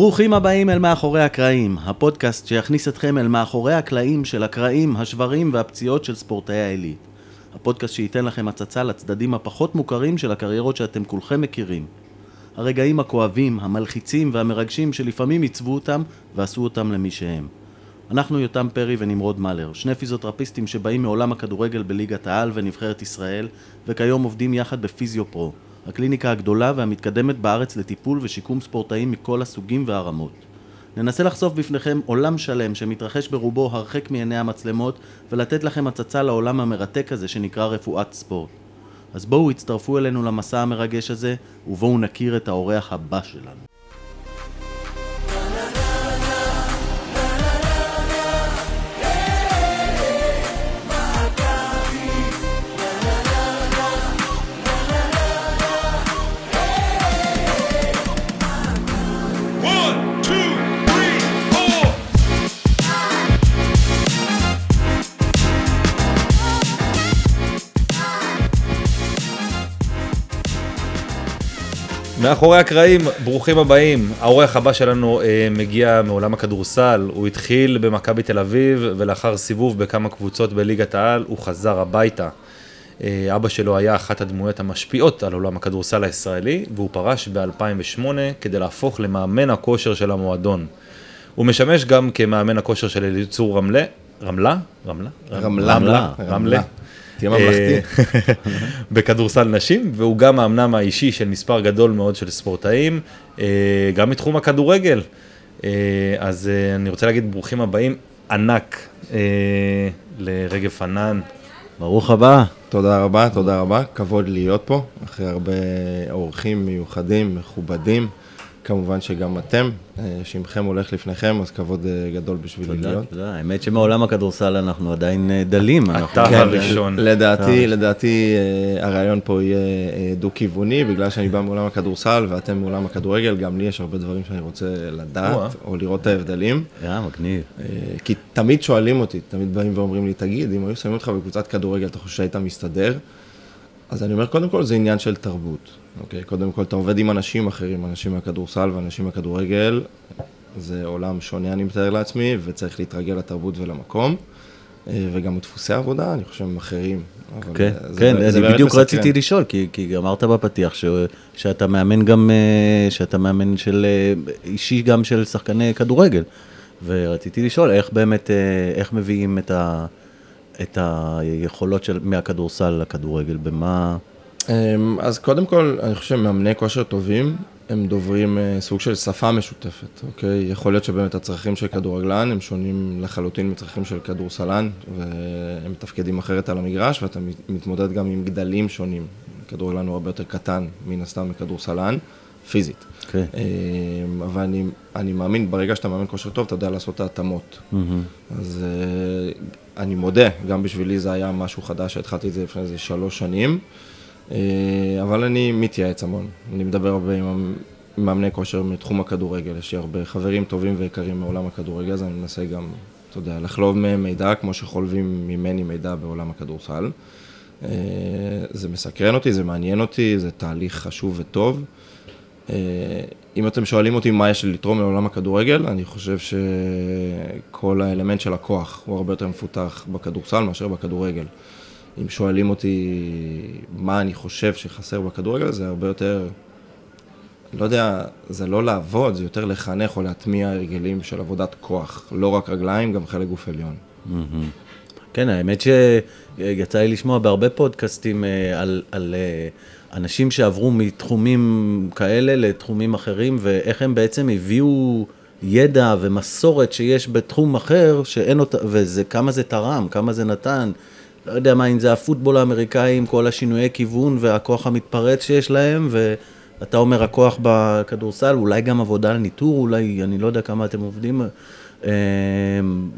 ברוכים הבאים אל מאחורי הקרעים, הפודקאסט שיכניס אתכם אל מאחורי הקלעים של הקרעים, השברים והפציעות של ספורטאי העילית. הפודקאסט שייתן לכם הצצה לצדדים הפחות מוכרים של הקריירות שאתם כולכם מכירים. הרגעים הכואבים, המלחיצים והמרגשים שלפעמים עיצבו אותם ועשו אותם למי שהם. אנחנו יותם פרי ונמרוד מלר, שני פיזיותרפיסטים שבאים מעולם הכדורגל בליגת העל ונבחרת ישראל, וכיום עובדים יחד בפיזיו פרו, הקליניקה הגדולה והמתקדמת בארץ לטיפול ושיקום ספורטאים מכל הסוגים והרמות. ננסה לחשוף בפניכם עולם שלם שמתרחש ברובו הרחק מעיני המצלמות ולתת לכם הצצה לעולם המרתק הזה שנקרא רפואת ספורט. אז בואו הצטרפו אלינו למסע המרגש הזה ובואו נכיר את האורח הבא שלנו. מאחורי הקרעים, ברוכים הבאים. האורח הבא שלנו אה, מגיע מעולם הכדורסל. הוא התחיל במכבי תל אביב, ולאחר סיבוב בכמה קבוצות בליגת העל, הוא חזר הביתה. אה, אבא שלו היה אחת הדמויות המשפיעות על עולם הכדורסל הישראלי, והוא פרש ב-2008 כדי להפוך למאמן הכושר של המועדון. הוא משמש גם כמאמן הכושר של אליצור רמלה, רמלה? רמלה? רמלה. רמלה. רמלה. תהיה ממלכתי. אה, בכדורסל נשים, והוא גם האמנם האישי של מספר גדול מאוד של ספורטאים, אה, גם מתחום הכדורגל. אה, אז אני רוצה להגיד ברוכים הבאים, ענק לרגב פנן. ברוך הבא. תודה רבה, תודה רבה. כבוד להיות פה, אחרי הרבה אורחים מיוחדים, מכובדים. כמובן שגם אתם, אה, שמכם הולך לפניכם, אז כבוד אה, גדול בשבילי תודה, להיות. תודה. האמת שמעולם הכדורסל אנחנו עדיין אה, דלים. אנחנו- אתה כן, הראשון. לדעתי, לדעתי אה, הרעיון פה יהיה דו-כיווני, בגלל שאני בא מעולם הכדורסל ואתם מעולם הכדורגל, גם לי יש הרבה דברים שאני רוצה. לדעת, או לראות את ההבדלים. אה, מגניב. כי תמיד שואלים אותי, תמיד באים ואומרים לי, תגיד, אם היו שמים אותך בקבוצת כדורגל, אתה חושב שהיית מסתדר? אז אני אומר, קודם כל זה עניין של תרבות, אוקיי? קודם כל אתה עובד עם אנשים אחרים, אנשים מהכדורסל ואנשים מהכדורגל, זה עולם שונה, אני מתאר לעצמי, וצריך להתרגל לתרבות ולמקום, אה, וגם דפוסי עבודה, אני חושב, הם אחרים. אבל, כן, אה, זה- כן, זה אני באמת בדיוק מסקרן. רציתי לשאול, כי, כי אמרת בפתיח ש, שאתה מאמן גם, אה, שאתה מאמן של, אה, אישי גם של שחקני כדורגל, ורציתי לשאול איך באמת, אה, איך מביאים את, ה, את היכולות של, מהכדורסל לכדורגל, במה... אמ, אז קודם כל, אני חושב שמאמני כושר טובים, הם דוברים אה, סוג של שפה משותפת, אוקיי? יכול להיות שבאמת הצרכים של כדורגלן הם שונים לחלוטין מצרכים של כדורסלן, והם מתפקדים אחרת על המגרש, ואתה מת- מתמודד גם עם גדלים שונים. כדורגלן הוא הרבה יותר קטן, מן הסתם, מכדורסלן, פיזית. כן. אמ, אבל אני, אני מאמין, ברגע שאתה מאמן כושר טוב, אתה יודע לעשות את ההתאמות. אז אה, אני מודה, גם בשבילי זה היה משהו חדש, שהתחלתי את זה לפני איזה שלוש שנים, אבל אני מתייעץ המון. אני מדבר הרבה עם עם מאמני כושר מתחום הכדורגל, יש לי הרבה חברים טובים ויקרים מעולם הכדורגל, אז אני מנסה גם, אתה יודע, לחלוב מהם מידע, כמו שחולבים ממני מידע בעולם הכדורסל. אה, זה מסקרן אותי, זה מעניין אותי, זה תהליך חשוב וטוב. אה, אם אתם שואלים אותי מה יש לי לתרום לעולם הכדורגל, אני חושב שכל האלמנט של הכוח הוא הרבה יותר מפותח בכדורסל מאשר בכדורגל. אם שואלים אותי מה אני חושב שחסר בכדורגל, זה הרבה יותר, לא יודע, זה לא לעבוד, זה יותר לחנך או להטמיע הרגלים של עבודת כוח. לא רק רגליים, גם חלק גוף עליון. כן, האמת שיצא לי לשמוע בהרבה פודקאסטים אה, על, על אה, אנשים שעברו מתחומים כאלה לתחומים אחרים, ואיך הם בעצם הביאו ידע ומסורת שיש בתחום אחר, שאין אותה, וזה כמה זה תרם, כמה זה נתן. לא יודע מה, אם זה הפוטבול האמריקאי עם כל השינויי כיוון והכוח המתפרץ שיש להם, ואתה אומר הכוח בכדורסל, אולי גם עבודה על ניטור, אולי, אני לא יודע כמה אתם עובדים. אה,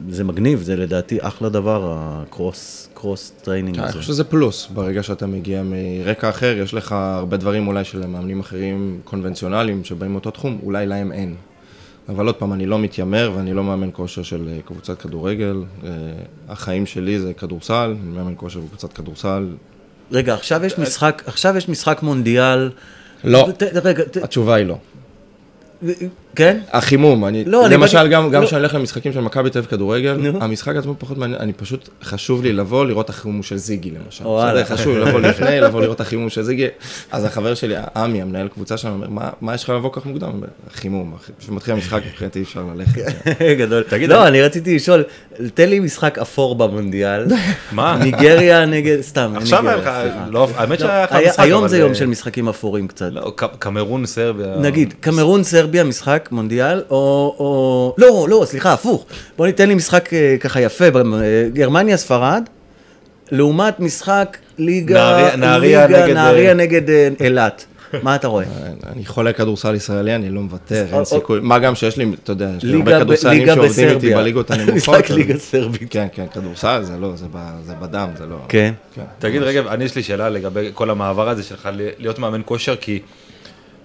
זה מגניב, זה לדעתי אחלה דבר, ה cross, cross training אני הזה. חושב שזה פלוס, ברגע שאתה מגיע מרקע אחר, יש לך הרבה דברים אולי של מאמנים אחרים קונבנציונליים שבאים מאותו תחום, אולי להם אין. אבל עוד פעם, אני לא מתיימר ואני לא מאמן כושר של אה, קבוצת כדורגל. אה, החיים שלי זה כדורסל, אני מאמן כושר בקבוצת כדורסל. רגע, עכשיו יש משחק, עכשיו יש משחק מונדיאל. לא. רגע, התשובה היא לא. כן? החימום, אני, לא, אני למשל, גם, גם לא. כשאני הולך למשחקים של מכבי תל אביב כדורגל, נו. המשחק עצמו פחות מעניין, אני פשוט, חשוב לי לבוא לראות את החימום של זיגי למשל. וואלה. חשוב לי לבוא לפני, לבוא לראות את החימום של זיגי. אז החבר שלי, עמי, המנהל קבוצה שלנו, אומר, "מה- מה יש לך לבוא כך מוקדם? חימום, אחי. כשמתחיל המשחק, מבחינתי אי אפשר ללכת. גדול. לא, אני רציתי לשאול, תן לי משחק אפור במונדיאל. מה? ניגריה נגד, סתם, עכשיו היה ניגריה, לך. לא, האמת שהיה לך היה- משחק, היום אבל, זה יום של משחקים אפורים קצת. לא, ק- קמרון, סרביה. נגיד, קמרון, סרביה, משחק מונדיאל, או... או... לא, לא, סליחה, הפוך. בוא ניתן לי משחק אה, ככה יפה, אה, גרמניה, ספרד, לעומת משחק ליגה... נהריה- נגד, נהריה נגד אה, אילת. מה אתה רואה? אני חולה כדורסל ישראלי, אני לא מוותר, אין סיכוי. מה גם שיש לי, אתה יודע, יש לי ליגה הרבה כדורסלנים ליגה שעובדים איתי. בליגות הנמוכות. משחק ליגה סרבית. כן, כן, כדורסל זה לא, זה בדם, זה לא... כן. כן. תגיד רגע, אני יש לי שאלה לגבי כל המעבר הזה שלך להיות מאמן כושר, כי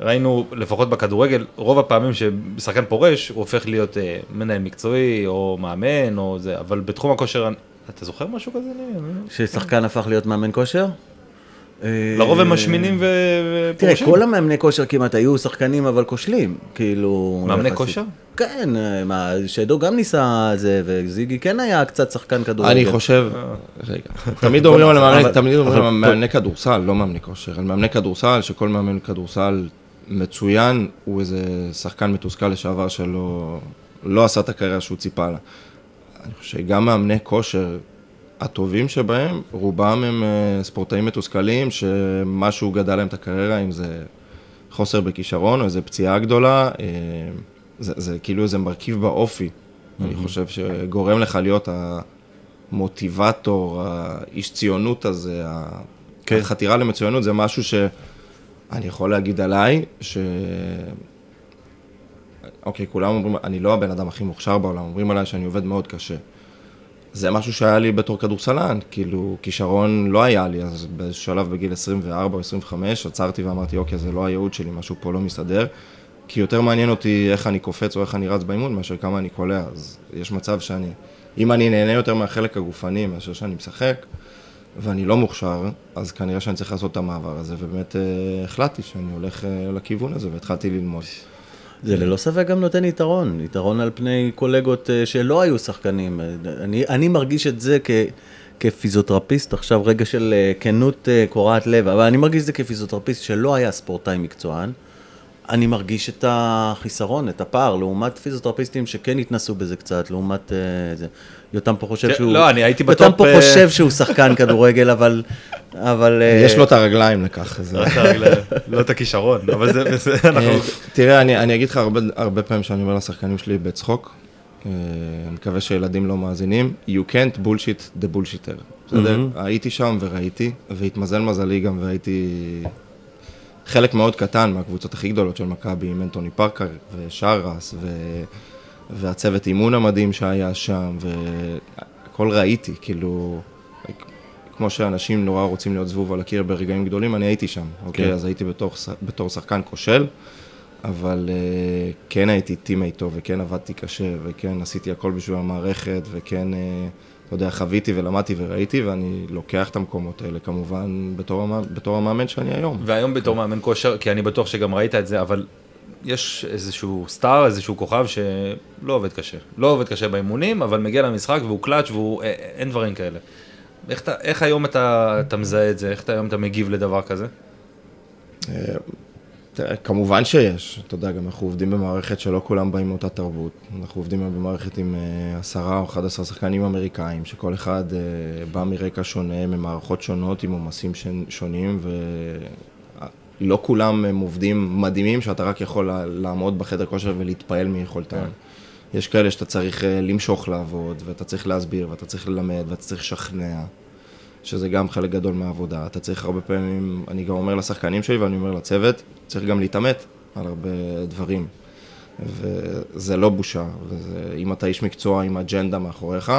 ראינו, לפחות בכדורגל, רוב הפעמים ששחקן פורש, הוא הופך להיות אה, מנהל מקצועי, או מאמן, או זה, אבל בתחום הכושר, אתה זוכר משהו כזה? ששחקן הפך להיות מאמן כושר? אה, לרוב הם משמינים ו- תראה, ופורשים. כל המאמני כושר כמעט היו שחקנים אבל כושלים, כאילו... מאמני. כושר? כן, אה, מה, שדו גם ניסה זה, וזיגי כן היה קצת שחקן כדורגל. אני חושב, רגע, תמיד אומרים על מאמני כדורסל, לא מאמני כושר, על מאמני כדורסל, שכל מאמן כדורסל מצוין, הוא איזה שחקן מתוסכל לשעבר שלא לא עשה את הקריירה שהוא ציפה לה. אני חושב שגם מאמני כושר הטובים שבהם, רובם הם אה, ספורטאים מתוסכלים, שמשהו גדל להם את הקריירה, אם זה חוסר בכישרון או איזה פציעה גדולה, אה, זה, זה כאילו איזה מרכיב באופי, אני חושב שגורם לך להיות המוטיבטור, האיש ציונות הזה, כן. החתירה למצוינות זה משהו שאני יכול להגיד עליי, ש... אוקיי, כולם אומרים, אני לא הבן אדם הכי מוכשר בעולם, אומרים עליי שאני עובד מאוד קשה. זה משהו שהיה לי בתור כדורסלן, כאילו, כישרון לא היה לי, אז באיזשהו שלב בגיל 24 או 25, עצרתי ואמרתי, אוקיי, זה לא הייעוד שלי, משהו פה לא מסתדר, כי יותר מעניין אותי איך אני קופץ או איך אני רץ באימון, מאשר כמה אני קולע, אז יש מצב שאני, אם אני נהנה יותר מהחלק הגופני מאשר שאני משחק, ואני לא מוכשר, אז כנראה שאני צריך לעשות את המעבר הזה, ובאמת אה, החלטתי שאני הולך אה, לכיוון הזה, והתחלתי ללמוד. זה ללא ספק גם נותן יתרון, יתרון על פני קולגות אה, שלא היו שחקנים. אני, אני מרגיש את זה כ, כפיזיותרפיסט, עכשיו רגע של כנות קורעת לב, אבל אני מרגיש את זה כפיזיותרפיסט שלא היה ספורטאי מקצוען. אני מרגיש את החיסרון, את הפער, לעומת פיזיותרפיסטים שכן התנסו בזה קצת, לעומת זה. יותם פה חושב כן, שהוא... לא, אני הייתי יותם בטופ, פה אה, חושב שהוא שחקן כדורגל, אבל... אבל... אה, יש לו את הרגליים לכך. זה... לא את הכישרון, אבל זה. אה, תראה, אני, אני אגיד לך הרבה, פעמים שאני אומר לשחקנים שלי בצחוק, אני מקווה שילדים לא מאזינים, you can't bullshit the bullshitter, בסדר? הייתי שם וראיתי, והתמזל מזלי גם והייתי חלק מאוד קטן מהקבוצות הכי גדולות של מכבי, עם אנטוני פארקר ושרס, ו... והצוות אימון המדהים שהיה שם, והכל ראיתי, כאילו, כמו שאנשים נורא רוצים להיות זבוב על הקיר ברגעים גדולים, אני הייתי שם, אוקיי? כן. אז הייתי בתור, בתור שחקן כושל, אבל uh, כן הייתי teammate טוב, וכן עבדתי קשה, וכן עשיתי הכל בשביל המערכת, וכן, uh, אתה יודע, חוויתי ולמדתי וראיתי, ואני לוקח את המקומות האלה, כמובן, בתור, המ... בתור המאמן שאני היום. והיום בתור מאמן כושר, כי אני בטוח שגם ראית את זה, אבל יש איזשהו סטאר, איזשהו כוכב שלא עובד קשה. לא עובד קשה באימונים, אבל מגיע למשחק והוא קלאץ' והוא... אה, אין דברים כאלה. איך, אתה, איך היום אתה, אתה מזהה את זה? איך אתה היום אתה מגיב לדבר כזה? תראה, כמובן שיש, אתה יודע, גם אנחנו עובדים במערכת שלא כולם באים מאותה תרבות. אנחנו עובדים במערכת עם אה, עשרה או 11 שחקנים אמריקאים, שכל אחד אה, בא מרקע שונה, ממערכות שונות, עם עומסים שונים, ולא כולם הם עובדים מדהימים, שאתה רק יכול לעמוד בחדר כושר ולהתפעל מיכולתם. יש כאלה שאתה צריך אה, למשוך לעבוד, ואתה צריך להסביר, ואתה צריך ללמד, ואתה צריך לשכנע. שזה גם חלק גדול מהעבודה. אתה צריך הרבה פעמים, אני גם אומר לשחקנים שלי ואני אומר לצוות, צריך גם להתעמת על הרבה דברים. וזה לא בושה, ואם אתה איש מקצוע עם אג'נדה מאחוריך,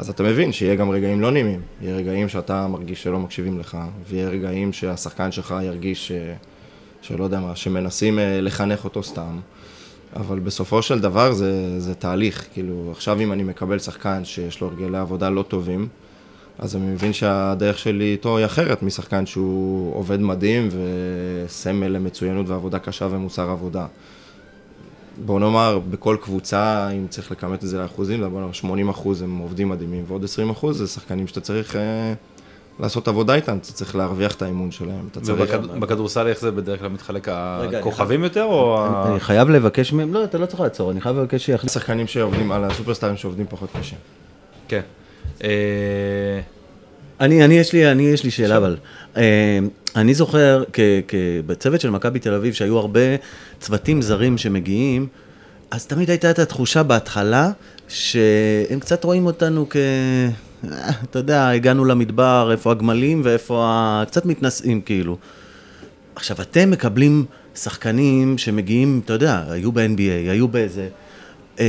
אז אתה מבין שיהיה גם רגעים לא נעימים. יהיה רגעים שאתה מרגיש שלא מקשיבים לך, ויהיה רגעים שהשחקן שלך ירגיש ש... שלא יודע מה, שמנסים אה, לחנך אותו סתם. אבל בסופו של דבר זה, זה תהליך, כאילו עכשיו אם אני מקבל שחקן שיש לו הרגלי עבודה לא טובים, אז אני מבין שהדרך שלי איתו היא אחרת משחקן שהוא עובד מדהים וסמל למצוינות ועבודה קשה ומוסר עבודה. בוא נאמר, בכל קבוצה, אם צריך לכמת את זה לאחוזים, בוא נאמר 80 אחוז הם עובדים מדהימים, ועוד 20 אחוז זה שחקנים שאתה צריך אה, לעשות עבודה איתם, אתה צריך להרוויח את האימון שלהם, אתה צריך... ובכדורסל איך זה בדרך כלל מתחלק, הכוכבים יותר או... ה- אני חייב לבקש מהם, לא, אתה לא צריך לעצור, אני חייב לבקש שיחליף. שחקנים שעובדים על הסופרסטארים שעובדים פחות קשה. כן. אני, אני, יש לי, אני, יש לי שאלה, אבל אה, אני זוכר, כ, כ, בצוות של מכבי תל אביב, שהיו הרבה צוותים זרים שמגיעים, אז תמיד הייתה את התחושה בהתחלה, שהם קצת רואים אותנו כ... אה, אתה יודע, הגענו למדבר, איפה הגמלים ואיפה ה... קצת מתנשאים כאילו. עכשיו, אתם מקבלים שחקנים שמגיעים, אתה יודע, היו ב-NBA, היו באיזה... אה,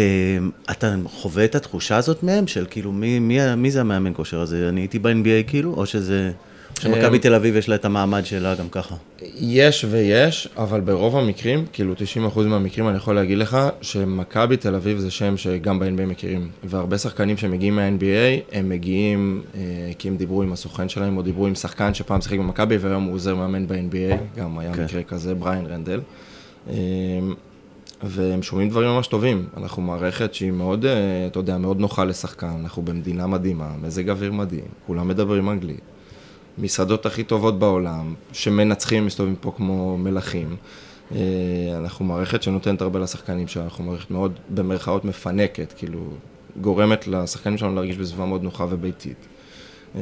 אתה חווה את התחושה הזאת מהם, של כאילו, מי, מי, מי זה המאמן כושר הזה? אני הייתי ב-NBA כאילו, או שזה... שמכבי תל אביב יש לה את המעמד שלה גם ככה. יש ויש, אבל ברוב המקרים, כאילו 90% מהמקרים אני יכול להגיד לך, שמכבי תל אביב זה שם שגם ב-NBA מכירים. והרבה שחקנים שמגיעים מה-NBA, הם מגיעים אה, כי הם דיברו עם הסוכן שלהם, או דיברו עם שחקן שפעם שיחק במכבי, והיום הוא עוזר מאמן ב-NBA, גם היה כן. מקרה כזה, בריין רנדל. אה, והם שומעים דברים ממש טובים. אנחנו מערכת שהיא מאוד, אה, אתה יודע, מאוד נוחה לשחקן, אנחנו במדינה מדהימה, מזג אוויר מדהים, כולם מדברים אנגלית. מסעדות הכי טובות בעולם, שמנצחים, מסתובבים פה כמו מלכים. אה, אנחנו מערכת שנותנת הרבה לשחקנים שלה, אנחנו מערכת מאוד, במרכאות, מפנקת, כאילו, גורמת לשחקנים שלנו להרגיש בסביבה מאוד נוחה וביתית. אה,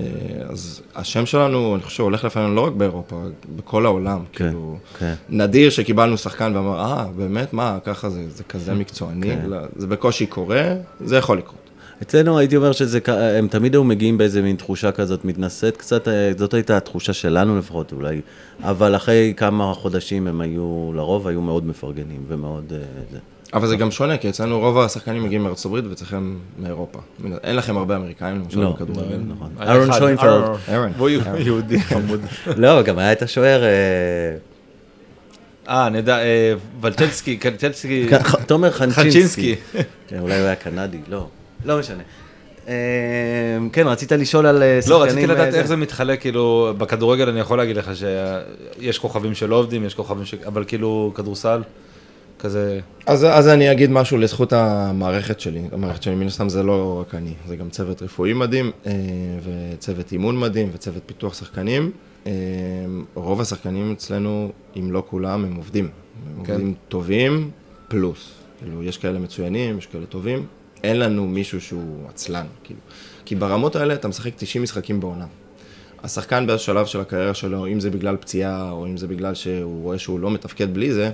אז השם שלנו, אני חושב, הולך לפעמים לא רק באירופה, בכל העולם. כן, כאילו, כן. נדיר שקיבלנו שחקן ואמר, אה, באמת? מה, ככה זה, זה כזה מקצועני? כן. לא, זה בקושי קורה, זה יכול לקרות. אצלנו הייתי אומר שזה, הם תמיד היו מגיעים באיזה מין תחושה כזאת מתנשאת קצת, אה, זאת הייתה התחושה שלנו לפחות אולי, אבל אחרי כמה חודשים הם היו, לרוב היו מאוד מפרגנים ומאוד... אה, זה. אבל זה גם שונה, כי אצלנו רוב השחקנים מגיעים מארצות הברית ואצלכם מאירופה. אין לכם הרבה אמריקאים, למשל, לא, בכדורגל. נכון. היה אהרון שוינפלד. אהרון. והוא יהודי חמוד. לא, גם היה את השוער, אה, אה, נדע, אה, ולצ'נסקי, קלצ'נסקי, ח- תומר חנצ'ינסקי. כן, אולי הוא היה קנדי, לא, לא משנה. אה, כן, רצית לשאול על אה, שחקנים... לא, רציתי לדעת איך זה מתחלק, כאילו, בכדורגל אני יכול להגיד לך שיש כוכבים שלא עובדים, יש כוכבים ש... אבל כאילו, כדורסל, כזה... אז, אז אני אגיד משהו לזכות המערכת שלי. המערכת שלי, מן הסתם, זה לא רק אני. זה גם צוות רפואי מדהים, אה, וצוות אימון מדהים, וצוות פיתוח שחקנים. אה, רוב השחקנים אצלנו, אם לא כולם, הם עובדים. הם כן. עובדים טובים, פלוס. כאילו, יש כאלה מצוינים, יש כאלה טובים. אין לנו מישהו שהוא עצלן, כאילו. כי ברמות האלה אתה משחק 90 משחקים בעונה. השחקן באיזשהו שלב של הקריירה שלו, אם זה בגלל פציעה, או אם זה בגלל שהוא רואה שהוא לא מתפקד בלי זה,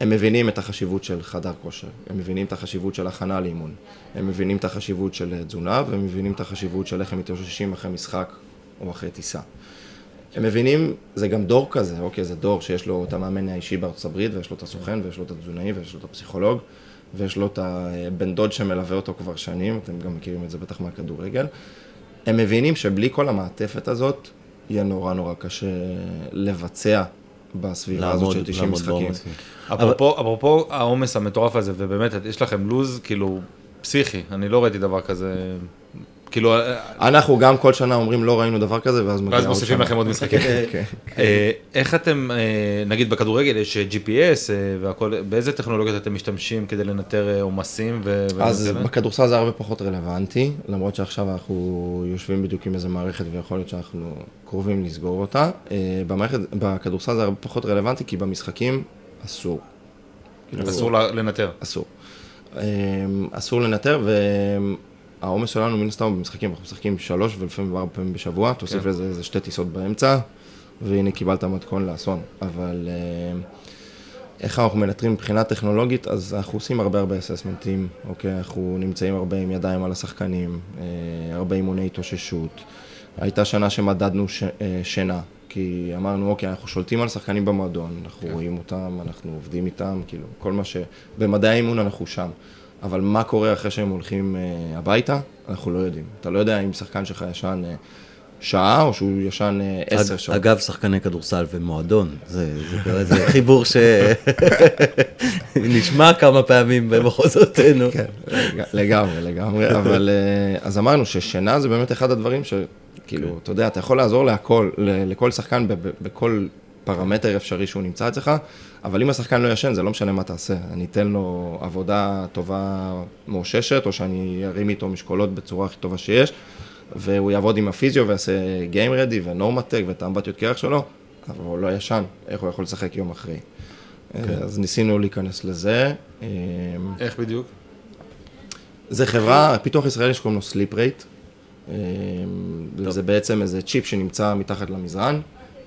הם מבינים את החשיבות של חדר כושר, הם מבינים את החשיבות של הכנה לאימון, הם מבינים את החשיבות של אה, תזונה, והם מבינים את החשיבות של איך הם מתאוששים אחרי משחק או אחרי טיסה. הם מבינים, זה גם דור כזה, אוקיי, זה דור שיש לו את המאמן האישי בארצות הברית, ויש לו את הסוכן, ויש לו את התזונאי, ויש לו את הפסיכולוג, ויש לו את הבן דוד שמלווה אותו כבר שנים, אתם גם מכירים את זה בטח מהכדורגל. הם מבינים שבלי כל המעטפת הזאת, יהיה נורא נורא קשה לבצע בסביבה הזאת של 90 לעמוד משחקים. אפרופו העומס המטורף הזה, ובאמת, יש לכם לוז, כאילו, פסיכי, אני לא ראיתי דבר כזה, כאילו, אה, אנחנו גם כל שנה אומרים לא ראינו דבר כזה, ואז מגיע ואז עוד מוסיפים שנה. לכם עוד משחקים. כן. אה, איך אתם, אה, נגיד בכדורגל יש GPS והכל, באיזה טכנולוגיות אתם משתמשים כדי לנטר עומסים? ו- אז? בכדורסל זה הרבה פחות רלוונטי, למרות שעכשיו אנחנו יושבים בדיוק עם איזה מערכת ויכול להיות שאנחנו קרובים לסגור אותה. במערכת, בכדורסל זה הרבה פחות רלוונטי, כי במשחקים אסור. אסור לנטר. אסור. אסור לנטר, והעומס שלנו מן הסתם במשחקים, אנחנו משחקים שלוש ולפעמים ארבע פעמים בשבוע, תוסיף כן. לזה איזה שתי טיסות באמצע, והנה קיבלת מתכון לאסון. אבל אה, איך אנחנו מנטרים מבחינה טכנולוגית, אז אנחנו עושים הרבה הרבה אססמנטים, אוקיי? אנחנו נמצאים הרבה עם ידיים על השחקנים, אה, הרבה אימוני התאוששות. הייתה שנה שמדדנו ש, אה, שינה, כי אמרנו, אוקיי, אנחנו שולטים על שחקנים במועדון, אנחנו כן. רואים אותם, אנחנו עובדים איתם, כאילו, כל מה ש... במדעי האימון אנחנו שם. אבל מה קורה אחרי שהם הולכים אה, הביתה, אנחנו לא יודעים. אתה לא יודע אם שחקן שלך ישן אה, שעה, או שהוא ישן אה, עשר שעות. אגב, שחקני כדורסל ומועדון, זה, זה, זה חיבור שנשמע כמה פעמים במחוזותינו. כן, לג- לגמרי, לגמרי, אבל אה, אז אמרנו ששינה זה באמת אחד הדברים שכאילו, אתה יודע, אתה יכול לעזור להכל, לכל שחקן בכל פרמטר אפשרי שהוא נמצא אצלך, אבל אם השחקן לא ישן, זה לא משנה מה תעשה. אני אתן לו עבודה טובה מאוששת, או שאני ארים איתו משקולות בצורה הכי טובה שיש, והוא יעבוד עם הפיזיו ויעשה Game Ready ונורמטק ואת האמבטיות קרח שלו, אבל הוא לא ישן, איך הוא יכול לשחק יום אחרי. כן. אז ניסינו להיכנס לזה. אמ, איך בדיוק? זה חברה, פיתוח ישראלי שקוראים לו סליפ רייט. זה בעצם איזה צ'יפ שנמצא מתחת למזרן.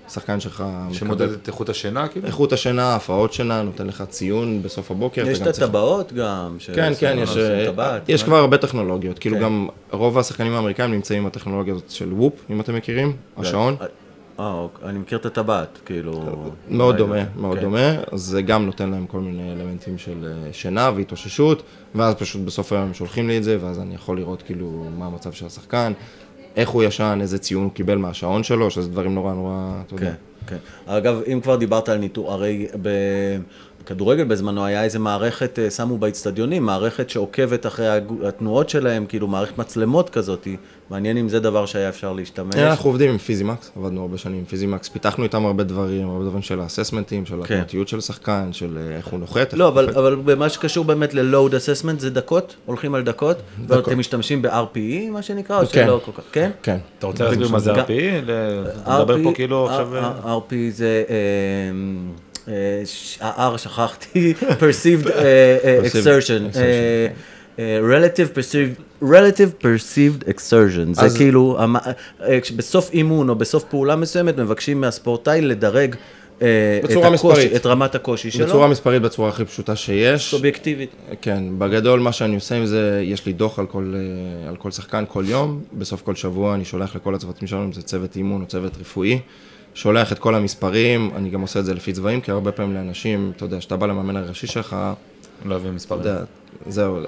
שחקן שלך שמודד את איכות השינה, כאילו? איכות השינה, הפרעות שינה, נותן לך ציון בסוף הבוקר. יש את הטבעות גם. ש- כן, כן, יש, אה, טבעת. יש כבר הרבה טכנולוגיות. כאילו כן. גם רוב השחקנים האמריקאים נמצאים עם הטכנולוגיה הזאת של וופ, אם אתם מכירים, השעון. אה, אוקיי, אני מכיר את הטבעת, כאילו... מאוד אולי דומה, לא. מאוד כן. דומה, אז זה גם נותן להם כל מיני אלמנטים של אה, שינה והתאוששות, ואז פשוט בסוף היום הם שולחים לי את זה, ואז אני יכול לראות כאילו מה המצב של השחקן, איך הוא ישן, איזה ציון הוא קיבל מהשעון שלו, שזה דברים נורא נורא, אתה יודע. כן, כן. אגב, אם כבר דיברת על ניטור, הרי ב- בכדורגל בזמנו היה איזה מערכת, אה, שמו באצטדיונים, מערכת שעוקבת אחרי התנועות שלהם, כאילו מערכת מצלמות כזאת. מעניין אם זה דבר שהיה אפשר להשתמש. אה, אנחנו עובדים עם פיזימקס, עבדנו הרבה שנים עם פיזימקס, פיתחנו איתם הרבה דברים, הרבה דברים של ה assessmentים, של כן. התנועתיות של שחקן, של אה, איך הוא נוחת. לא, אבל, קופץ. אבל במה שקשור באמת ל-load assessment זה דקות? הולכים על דקות? ואתם משתמשים ב-RPE, מה שנקרא? או כן. שלא כל כך? כן? כן. אתה רוצה להסביר מה זה RPE? מדבר פה כאילו עכשיו... ה- RP זה, ה-R שכחתי, perceived אה, אה, Perceived exertion, אה, אה, relative perceived, relative perceived exertion, זה כאילו, אה, בסוף אימון או בסוף פעולה מסוימת מבקשים מהספורטאי לדרג אה, את בצורה הקושי- מספרית. את רמת הקושי שלו, בצורה מספרית, בצורה הכי פשוטה שיש. סובייקטיבית. כן, בגדול מה שאני עושה עם זה, יש לי דוח על כל, אה, על כל שחקן כל יום, בסוף כל שבוע אני שולח לכל הצוותים שלנו, אם זה צוות אימון או צוות רפואי, שולח את כל המספרים, אני גם עושה את זה לפי צבעים, כי הרבה פעמים לאנשים, אתה יודע, שאתה בא למאמן הראשי שלך, לא אתה מספרים. יודע, זהו,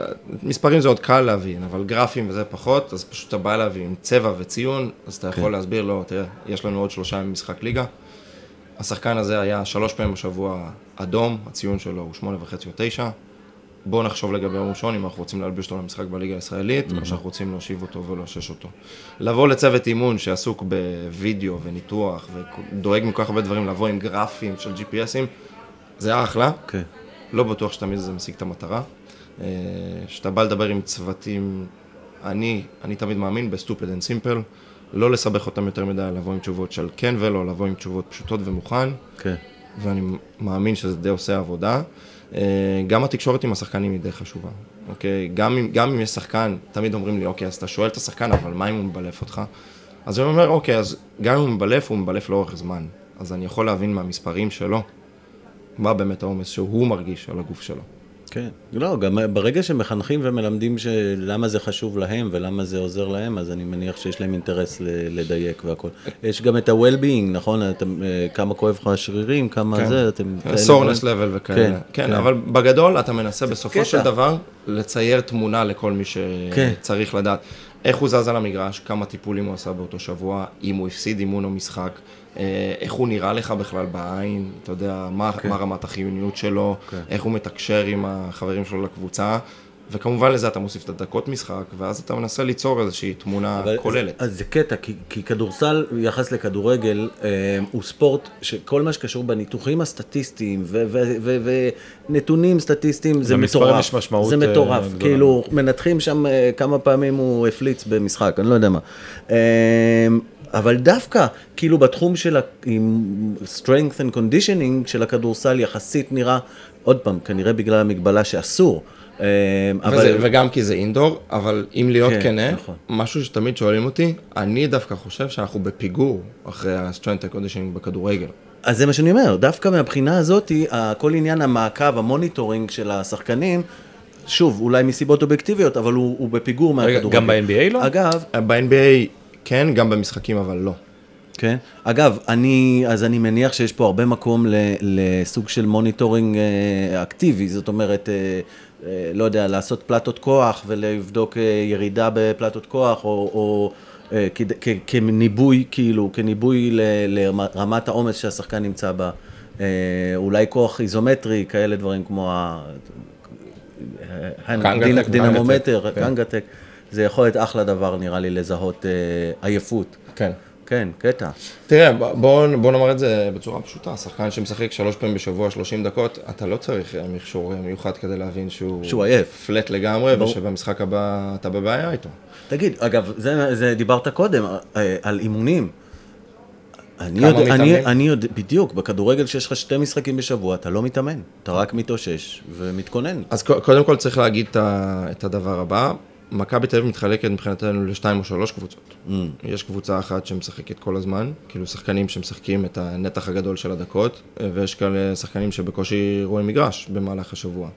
מספרים זה עוד קל להבין, אבל גרפים וזה פחות, אז פשוט אתה בא אליו עם צבע וציון, אז אתה יכול להסביר לו, תראה, יש לנו עוד שלושה ימים משחק ליגה. השחקן הזה היה שלוש פעמים בשבוע אדום, הציון שלו הוא שמונה וחצי או תשע. בואו נחשוב לגבי יום ראשון, אם אנחנו רוצים להלביש אותו למשחק בליגה הישראלית, או שאנחנו רוצים להושיב אותו ולאושש אותו. לבוא לצוות אימון שעסוק בווידאו וניתוח ודואג מכל כך הרבה דברים, לבוא עם גרפים של GPSים, זה אחלה. כן. לא בטוח שתמיד זה משיג את המטרה. אה, כשאתה בא לדבר עם צוותים, אני, אני תמיד מאמין ב-stupid and simple, לא לסבך אותם יותר מדי, לבוא עם תשובות של כן ולא, לבוא עם תשובות פשוטות ומוכן, כן. ואני מאמין שזה די עושה עבודה. אה, גם התקשורת עם השחקנים היא די חשובה, אוקיי? גם אם, גם אם יש שחקן, תמיד אומרים לי, אוקיי, אז אתה שואל את השחקן, אבל מה אם הוא מבלף אותך? אז אני אומר, אוקיי, אז גם אם הוא מבלף, הוא מבלף לאורך זמן. אז אני יכול להבין מהמספרים שלו, מה באמת העומס שהוא מרגיש על הגוף שלו. כן, לא, גם ברגע שמחנכים ומלמדים למה זה חשוב להם ולמה זה עוזר להם, אז אני מניח שיש להם אינטרס לדייק והכל. יש גם את ה-well-being, נכון? אתם, אה, כמה כואב לך השרירים, כמה זה, אתם... סורנס? לבל וכאלה. כן, כן, כן. אבל בגדול אתה מנסה בסופו קטע. של דבר לצייר תמונה לכל מי כן. שצריך לדעת. איך הוא זז על המגרש, כמה טיפולים הוא עשה באותו שבוע, אם הוא הפסיד אימון או משחק, איך הוא נראה לך בכלל בעין, אתה יודע, מה, מה רמת החיוניות שלו, כן. איך הוא מתקשר עם החברים שלו לקבוצה, וכמובן לזה אתה מוסיף את הדקות משחק, ואז אתה מנסה ליצור איזושהי תמונה אבל כוללת. אז, אז זה קטע, כי, כי כדורסל ביחס לכדורגל אה, הוא ספורט שכל מה שקשור בניתוחים הסטטיסטיים ונתונים סטטיסטיים זה למספרים מטורף. יש משמעות, זה אה, מטורף, גדולה. כאילו מנתחים שם אה, כמה פעמים הוא הפליץ במשחק, אני לא יודע מה. אה, אבל דווקא, כאילו בתחום של ה- עם strength and conditioning של הכדורסל יחסית נראה, עוד פעם, כנראה בגלל המגבלה שאסור. אה, אבל... וזה, וגם כי זה אינדור, אבל אם להיות כן, כנה, נכון. משהו שתמיד שואלים אותי, אני דווקא חושב שאנחנו בפיגור אחרי ה-strength and conditioning בכדורגל. אז זה מה שאני אומר, דווקא מהבחינה הזאת, כל עניין המעקב, ה monitoring של השחקנים, שוב, אולי מסיבות אובייקטיביות, אבל הוא, הוא בפיגור מהכדורגל. גם ב-NBA לא? אגב, ב-NBA כן, גם במשחקים, אבל לא. כן. אגב, אני, אז אני מניח שיש פה הרבה מקום ל, לסוג של monitoring אה, אקטיבי, זאת אומרת, אה, אה, לא יודע, לעשות פלטות כוח ולבדוק אה, ירידה בפלטות כוח, או, או אה, כד- כ, כניבוי, כאילו, כניבוי ל, לרמת העומס שהשחקן נמצא בה. אה, אולי כוח איזומטרי, כאלה דברים כמו ה... קנגטק, דינמומטר, קנגטק, כן. זה יכול להיות אחלה דבר נראה לי לזהות אה, עייפות. כן. כן, קטע. תראה, ב- בוא, בוא נאמר את זה בצורה פשוטה, שחקן שמשחק שלוש פעמים בשבוע, 30 דקות, אתה לא צריך אה, מכשור אה, מיוחד כדי להבין שהוא... שהוא עייף. פלט לגמרי, ברור. ושבמשחק הבא אתה בבעיה איתו. תגיד, אגב, זה, זה דיברת קודם, אה, על אימונים. אני כמה יודע, אני, מתאמנים? אני יודע, בדיוק, בכדורגל שיש לך שתי משחקים בשבוע, אתה לא מתאמן, אתה רק מתאושש ומתכונן. אז קודם כל צריך להגיד את הדבר הבא, מכבי תל אביב מתחלקת מבחינתנו לשתיים או שלוש קבוצות. Mm. יש קבוצה אחת שמשחקת כל הזמן, כאילו שחקנים שמשחקים את הנתח הגדול של הדקות, ויש כאלה שחקנים שבקושי רואים מגרש במהלך השבוע.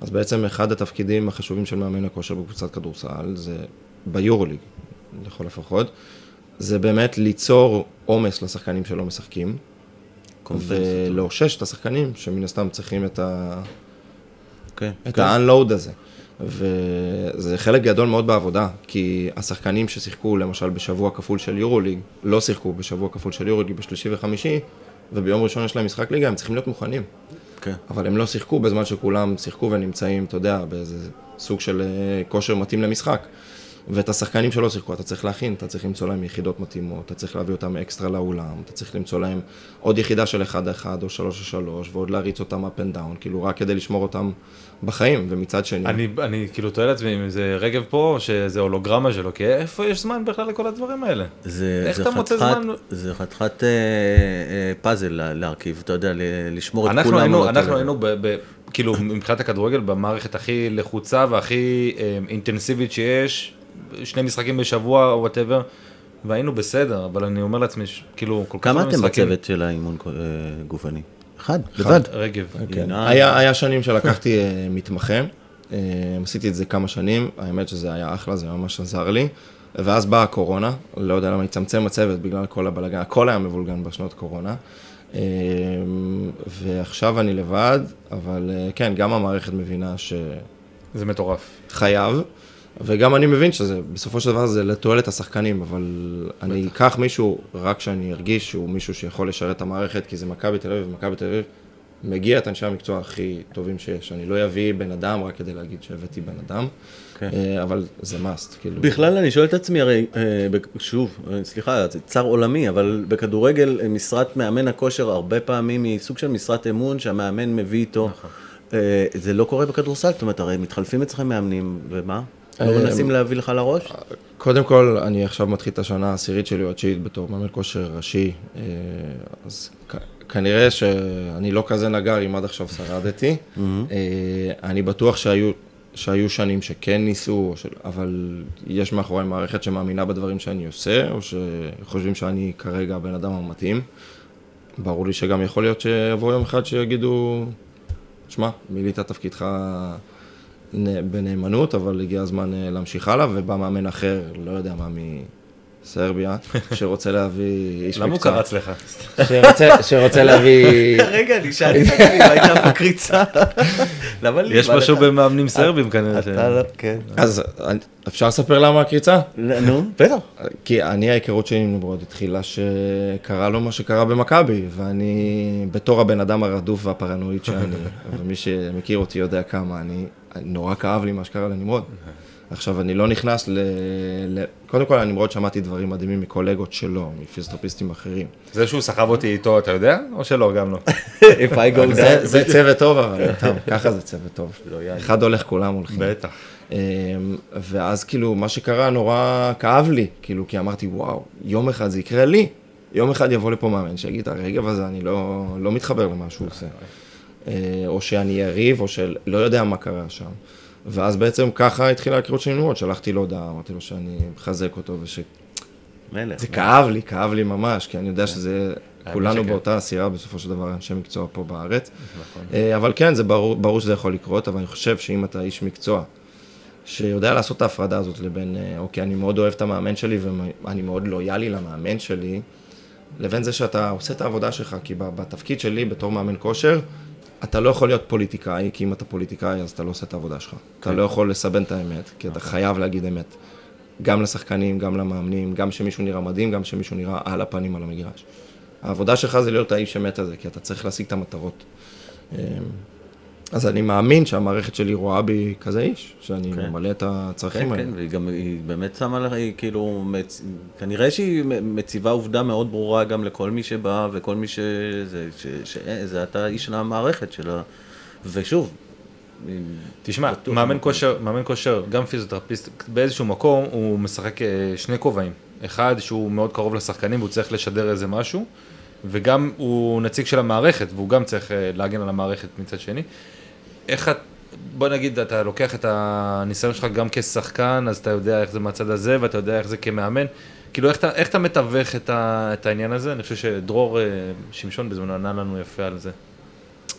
אז בעצם אחד התפקידים החשובים של מאמן הכושר בקבוצת כדורסל, זה ביורוליג, לכל לפחות, זה באמת ליצור עומס לשחקנים שלא משחקים, ולאושש את השחקנים שמן הסתם צריכים את ה... כן, את כן. ה-unload הזה. וזה חלק גדול מאוד בעבודה, כי השחקנים ששיחקו למשל בשבוע כפול של יורוליג, לא שיחקו בשבוע כפול של יורוליג בשלישי וחמישי, וביום ראשון יש להם משחק ליגה, הם צריכים להיות מוכנים. כן. אבל הם לא שיחקו בזמן שכולם שיחקו ונמצאים, אתה יודע, באיזה סוג של אה, כושר מתאים למשחק. ואת השחקנים שלא שיחקו, אתה צריך להכין, אתה צריך למצוא להם יחידות מתאימות, אתה צריך להביא אותם אקסטרה לאולם, אתה צריך למצוא להם עוד יחידה של 1-1 או 3-3, ועוד להריץ אותם up and down, כאילו רק כדי לשמור אותם בחיים, ומצד שני... אני, אני כאילו תוהה לעצמי אם זה רגב פה, או שזה הולוגרמה שלו, כי איפה יש זמן בכלל לכל הדברים האלה? זה, איך זה אתה מוצא חתיכת- זמן? זה חתיכת אה, אה, פאזל לה- להרכיב, אתה יודע, לשמור את אנחנו כולם. היינו, אנחנו. היינו ב, ב, כאילו מבחינת הכדורגל במערכת הכי לחוצה והכי אה, אינטנסיבית שיש, שני משחקים בשבוע או whatever, והיינו בסדר, אבל אני אומר לעצמי, ש- כאילו, כל כך כמה הרבה אתם משחקים. בצוות של האימון אה, גופני? אחד, לבד. רגב. אה, היה, היה שנים שלקחתי אה, מתמחה, אה, עשיתי את זה כמה שנים, האמת שזה היה אחלה, זה ממש עזר לי. ואז באה הקורונה, לא יודע למה הצטמצם הצוות בגלל כל הבלגן, הכל היה מבולגן בשנות קורונה. ועכשיו אני לבד, אבל כן, גם המערכת מבינה זה מטורף. שחייב, וגם אני מבין שזה, בסופו של דבר זה לתועלת השחקנים, אבל אני אקח מישהו, רק שאני ארגיש שהוא מישהו שיכול לשרת את המערכת, כי זה מכבי תל אביב, מכבי תל אביב מגיע את אנשי המקצוע הכי טובים שיש. אני לא אביא בן אדם רק כדי להגיד שהבאתי בן אדם, כן. אה, אבל זה must, כאילו. בכלל אני שואל את עצמי, הרי, אה, שוב, אה, סליחה, זה צר עולמי, אבל בכדורגל משרת מאמן הכושר הרבה פעמים היא סוג של משרת אמון שהמאמן מביא איתו. אה, זה לא קורה בכדורסל, זאת אומרת, הרי מתחלפים אצלכם מאמנים, ומה? לא אה, מנסים להביא לך לראש? קודם כל, אני עכשיו מתחיל את השנה העשירית שלי או התשיעית בתור מאמן כושר ראשי, אה, אז כנראה שאני לא כזה נגר אם עד עכשיו שרדתי. אה, אני בטוח שהיו, שהיו שנים שכן ניסו, אבל יש מאחורי מערכת שמאמינה בדברים שאני עושה, או שחושבים שאני כרגע הבן אדם המתאים. ברור לי שגם יכול להיות שיבוא יום אחד שיגידו, שמע, מילאת תפקידך בנאמנות, אבל הגיע הזמן אה, להמשיך הלאה, ובא מאמן אחר, לא יודע מה, מסרביה, שרוצה להביא איש מקצוע. למה הוא קרץ לך? שרוצה, להביא... רגע, אני שאלתי מה הייתה בקריצה? למה לי? יש משהו? במאמנים סרבים כנראה. לא, כן. אז אפשר לספר למה הקריצה? נו, בטח. כי אני, ההיכרות שלי עם נמרוד התחילה שקרה לו מה שקרה במכבי, ואני, בתור הבן אדם הרדוף והפרנואיד שאני, ומי שמכיר אותי יודע כמה, אני, נורא כאב לי מה שקרה לנמרוד. עכשיו, אני לא נכנס ל... ל... קודם כל, על נמרוד שמעתי דברים מדהימים מקולגות שלו, מפיזיותרפיסטים אחרים. זה שהוא סחב אותי איתו, אתה יודע? או שלא, גם לא. If I go זה, down. זה צוות טוב, אבל טוב, ככה זה צוות טוב. לא יאללה. אחד הולך, כולם הולכים. בטח. אמ, ואז כאילו, מה שקרה נורא כאב לי, כאילו, כי אמרתי, וואו, יום אחד זה יקרה לי. יום אחד יבוא לפה מאמן שיגיד, הרגב הזה, אני לא, לא מתחבר למה שהוא עושה. אה, או שאני אריב, או שלא יודע מה קרה שם. ואז בעצם ככה התחילה ההיכרות שלי נמרוד, שלחתי לו הודעה, אמרתי לו שאני מחזק אותו, וש... מלך. זה כאב לי, כאב לי ממש, כי אני יודע שזה, כולנו. באותה סירה בסופו של דבר, אנשי מקצוע פה בארץ. אה, אבל כן, זה ברור, ברור שזה יכול לקרות, אבל אני חושב שאם אתה איש מקצוע, שיודע לעשות את ההפרדה הזאת לבין, אה, אוקיי, אני מאוד אוהב את המאמן שלי ואני מאוד לויאלי למאמן שלי, לבין זה שאתה עושה את העבודה שלך, כי בתפקיד שלי בתור מאמן כושר, אתה לא יכול להיות פוליטיקאי, כי אם אתה פוליטיקאי אז אתה לא עושה את העבודה שלך. אתה לא יכול לסבן את האמת, כי אתה חייב להגיד אמת. גם לשחקנים, גם למאמנים, גם שמישהו נראה מדהים, גם שמישהו נראה על הפנים על המגרש. העבודה שלך זה להיות האיש אמת הזה, כי אתה צריך להשיג את המטרות. אז אני מאמין שהמערכת שלי רואה בי כזה איש, שאני כן. ממלא את הצרכים כן, האלה. כן, והיא גם, היא באמת שמה לך, היא כאילו, מצ... כנראה שהיא מציבה עובדה מאוד ברורה גם לכל מי שבא וכל מי שזה, ש... ש... זה אתה איש המערכת שלה, ושוב, תשמע, מאמן. כושר, מאמן כושר, גם פיזיותרפיסט, באיזשהו מקום הוא משחק אה, שני כובעים. אחד שהוא מאוד קרוב לשחקנים והוא צריך לשדר איזה משהו, וגם הוא נציג של המערכת והוא גם צריך אה, להגן על המערכת מצד שני. איך את, בוא נגיד, אתה לוקח את הניסיון שלך גם כשחקן, אז אתה יודע איך זה מהצד הזה ואתה יודע איך זה כמאמן. כאילו, איך אתה, איך אתה מתווך את, ה, את העניין הזה? אני חושב שדרור אה, שמשון בזמנו ענה לנו יפה על זה.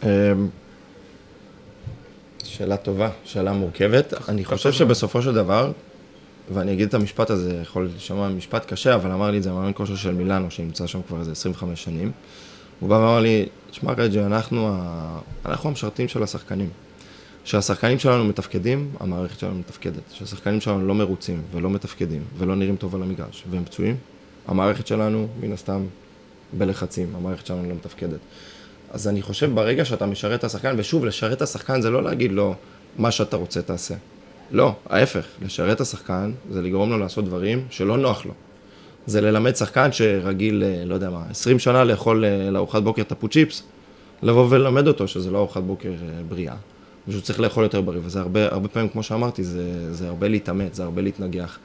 אמ, שאלה טובה, שאלה מורכבת. אני חושב שבסופו של דבר, ואני אגיד את המשפט הזה, יכול להישמע משפט קשה, אבל אמר לי את זה מאמן כושר של מילאנו, שנמצא שם כבר איזה 25 שנים. הוא בא ואמר לי, תשמע רג'י, אנחנו, ה... אנחנו המשרתים של השחקנים. כשהשחקנים שלנו מתפקדים, המערכת שלנו מתפקדת. כשהשחקנים שלנו לא מרוצים ולא מתפקדים ולא נראים טוב על המגרש והם פצועים, המערכת שלנו, מן הסתם, בלחצים, המערכת שלנו לא מתפקדת. אז אני חושב ברגע שאתה משרת את השחקן, ושוב, לשרת את השחקן זה לא להגיד לו, מה שאתה רוצה תעשה. לא, ההפך, לשרת את השחקן זה לגרום לו לעשות דברים שלא נוח לו. זה ללמד שחקן שרגיל, אה, לא יודע מה, 20 שנה לאכול אה, לארוחת בוקר טפו צ'יפס, לבוא וללמד אותו שזה לא ארוחת בוקר אה, בריאה, ושהוא צריך לאכול יותר בריא, וזה הרבה, הרבה פעמים, כמו שאמרתי, זה, זה הרבה להתאמץ, זה הרבה להתנגח.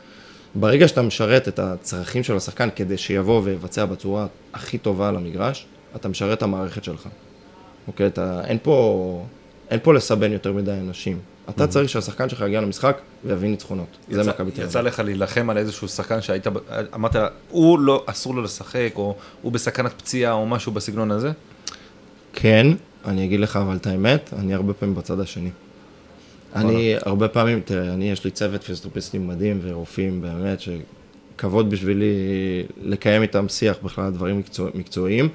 ברגע שאתה משרת את הצרכים של השחקן כדי שיבוא ויבצע בצורה הכי טובה על המגרש, אתה משרת את המערכת שלך. אוקיי? אתה, אין פה, אין פה לסבן יותר מדי אנשים. אתה צריך שהשחקן שלך יגיע למשחק ויביא ניצחונות. זה יצא- מכבי תל יצא אביב. לך להילחם על איזשהו שחקן שהיית, אמרת, הוא לא, אסור לו לשחק, או הוא בסכנת פציעה, או משהו בסגנון הזה? כן, אני אגיד לך אבל את האמת, אני הרבה פעמים בצד השני. אני הרבה פעמים, תראה, אני, יש לי צוות פיזיותרפיסטים מדהים ורופאים, באמת, שכבוד בשבילי לקיים איתם שיח בכלל על דברים מקצוע, מקצועיים,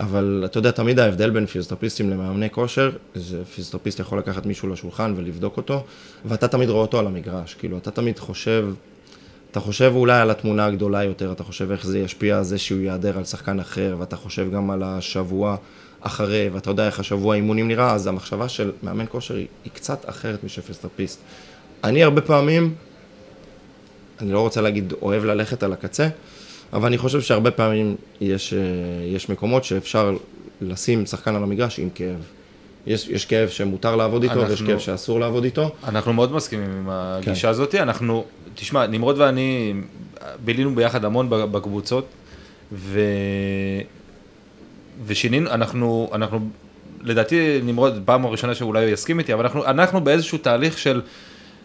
אבל אתה יודע, תמיד ההבדל בין פיזיותרפיסטים למאמני כושר, זה פיזיותרפיסט יכול לקחת מישהו לשולחן ולבדוק אותו, ואתה תמיד רואה אותו על המגרש, כאילו, אתה תמיד חושב, אתה חושב אולי על התמונה הגדולה יותר, אתה חושב איך זה ישפיע על זה שהוא ייעדר על שחקן אחר, ואתה חושב גם על השבוע אחרי, ואתה יודע איך השבוע אימונים נראה, אז המחשבה של מאמן כושר היא, היא קצת אחרת משל פיזיותרפיסט. אני הרבה פעמים, אני לא רוצה להגיד אוהב ללכת על הקצה, אבל אני חושב שהרבה פעמים יש, אה, יש מקומות שאפשר לשים שחקן על המגרש עם כאב. יש, יש כאב שמותר לעבוד איתו, ויש אנחנו- כאב שאסור לעבוד איתו. אנחנו מאוד מסכימים עם הגישה כן. הזאת. אנחנו, תשמע, נמרוד ואני בילינו ביחד המון בקבוצות, ו... ושינינו, אנחנו, אנחנו, לדעתי נמרוד, פעם הראשונה שאולי הוא יסכים איתי, אבל אנחנו, אנחנו באיזשהו תהליך של,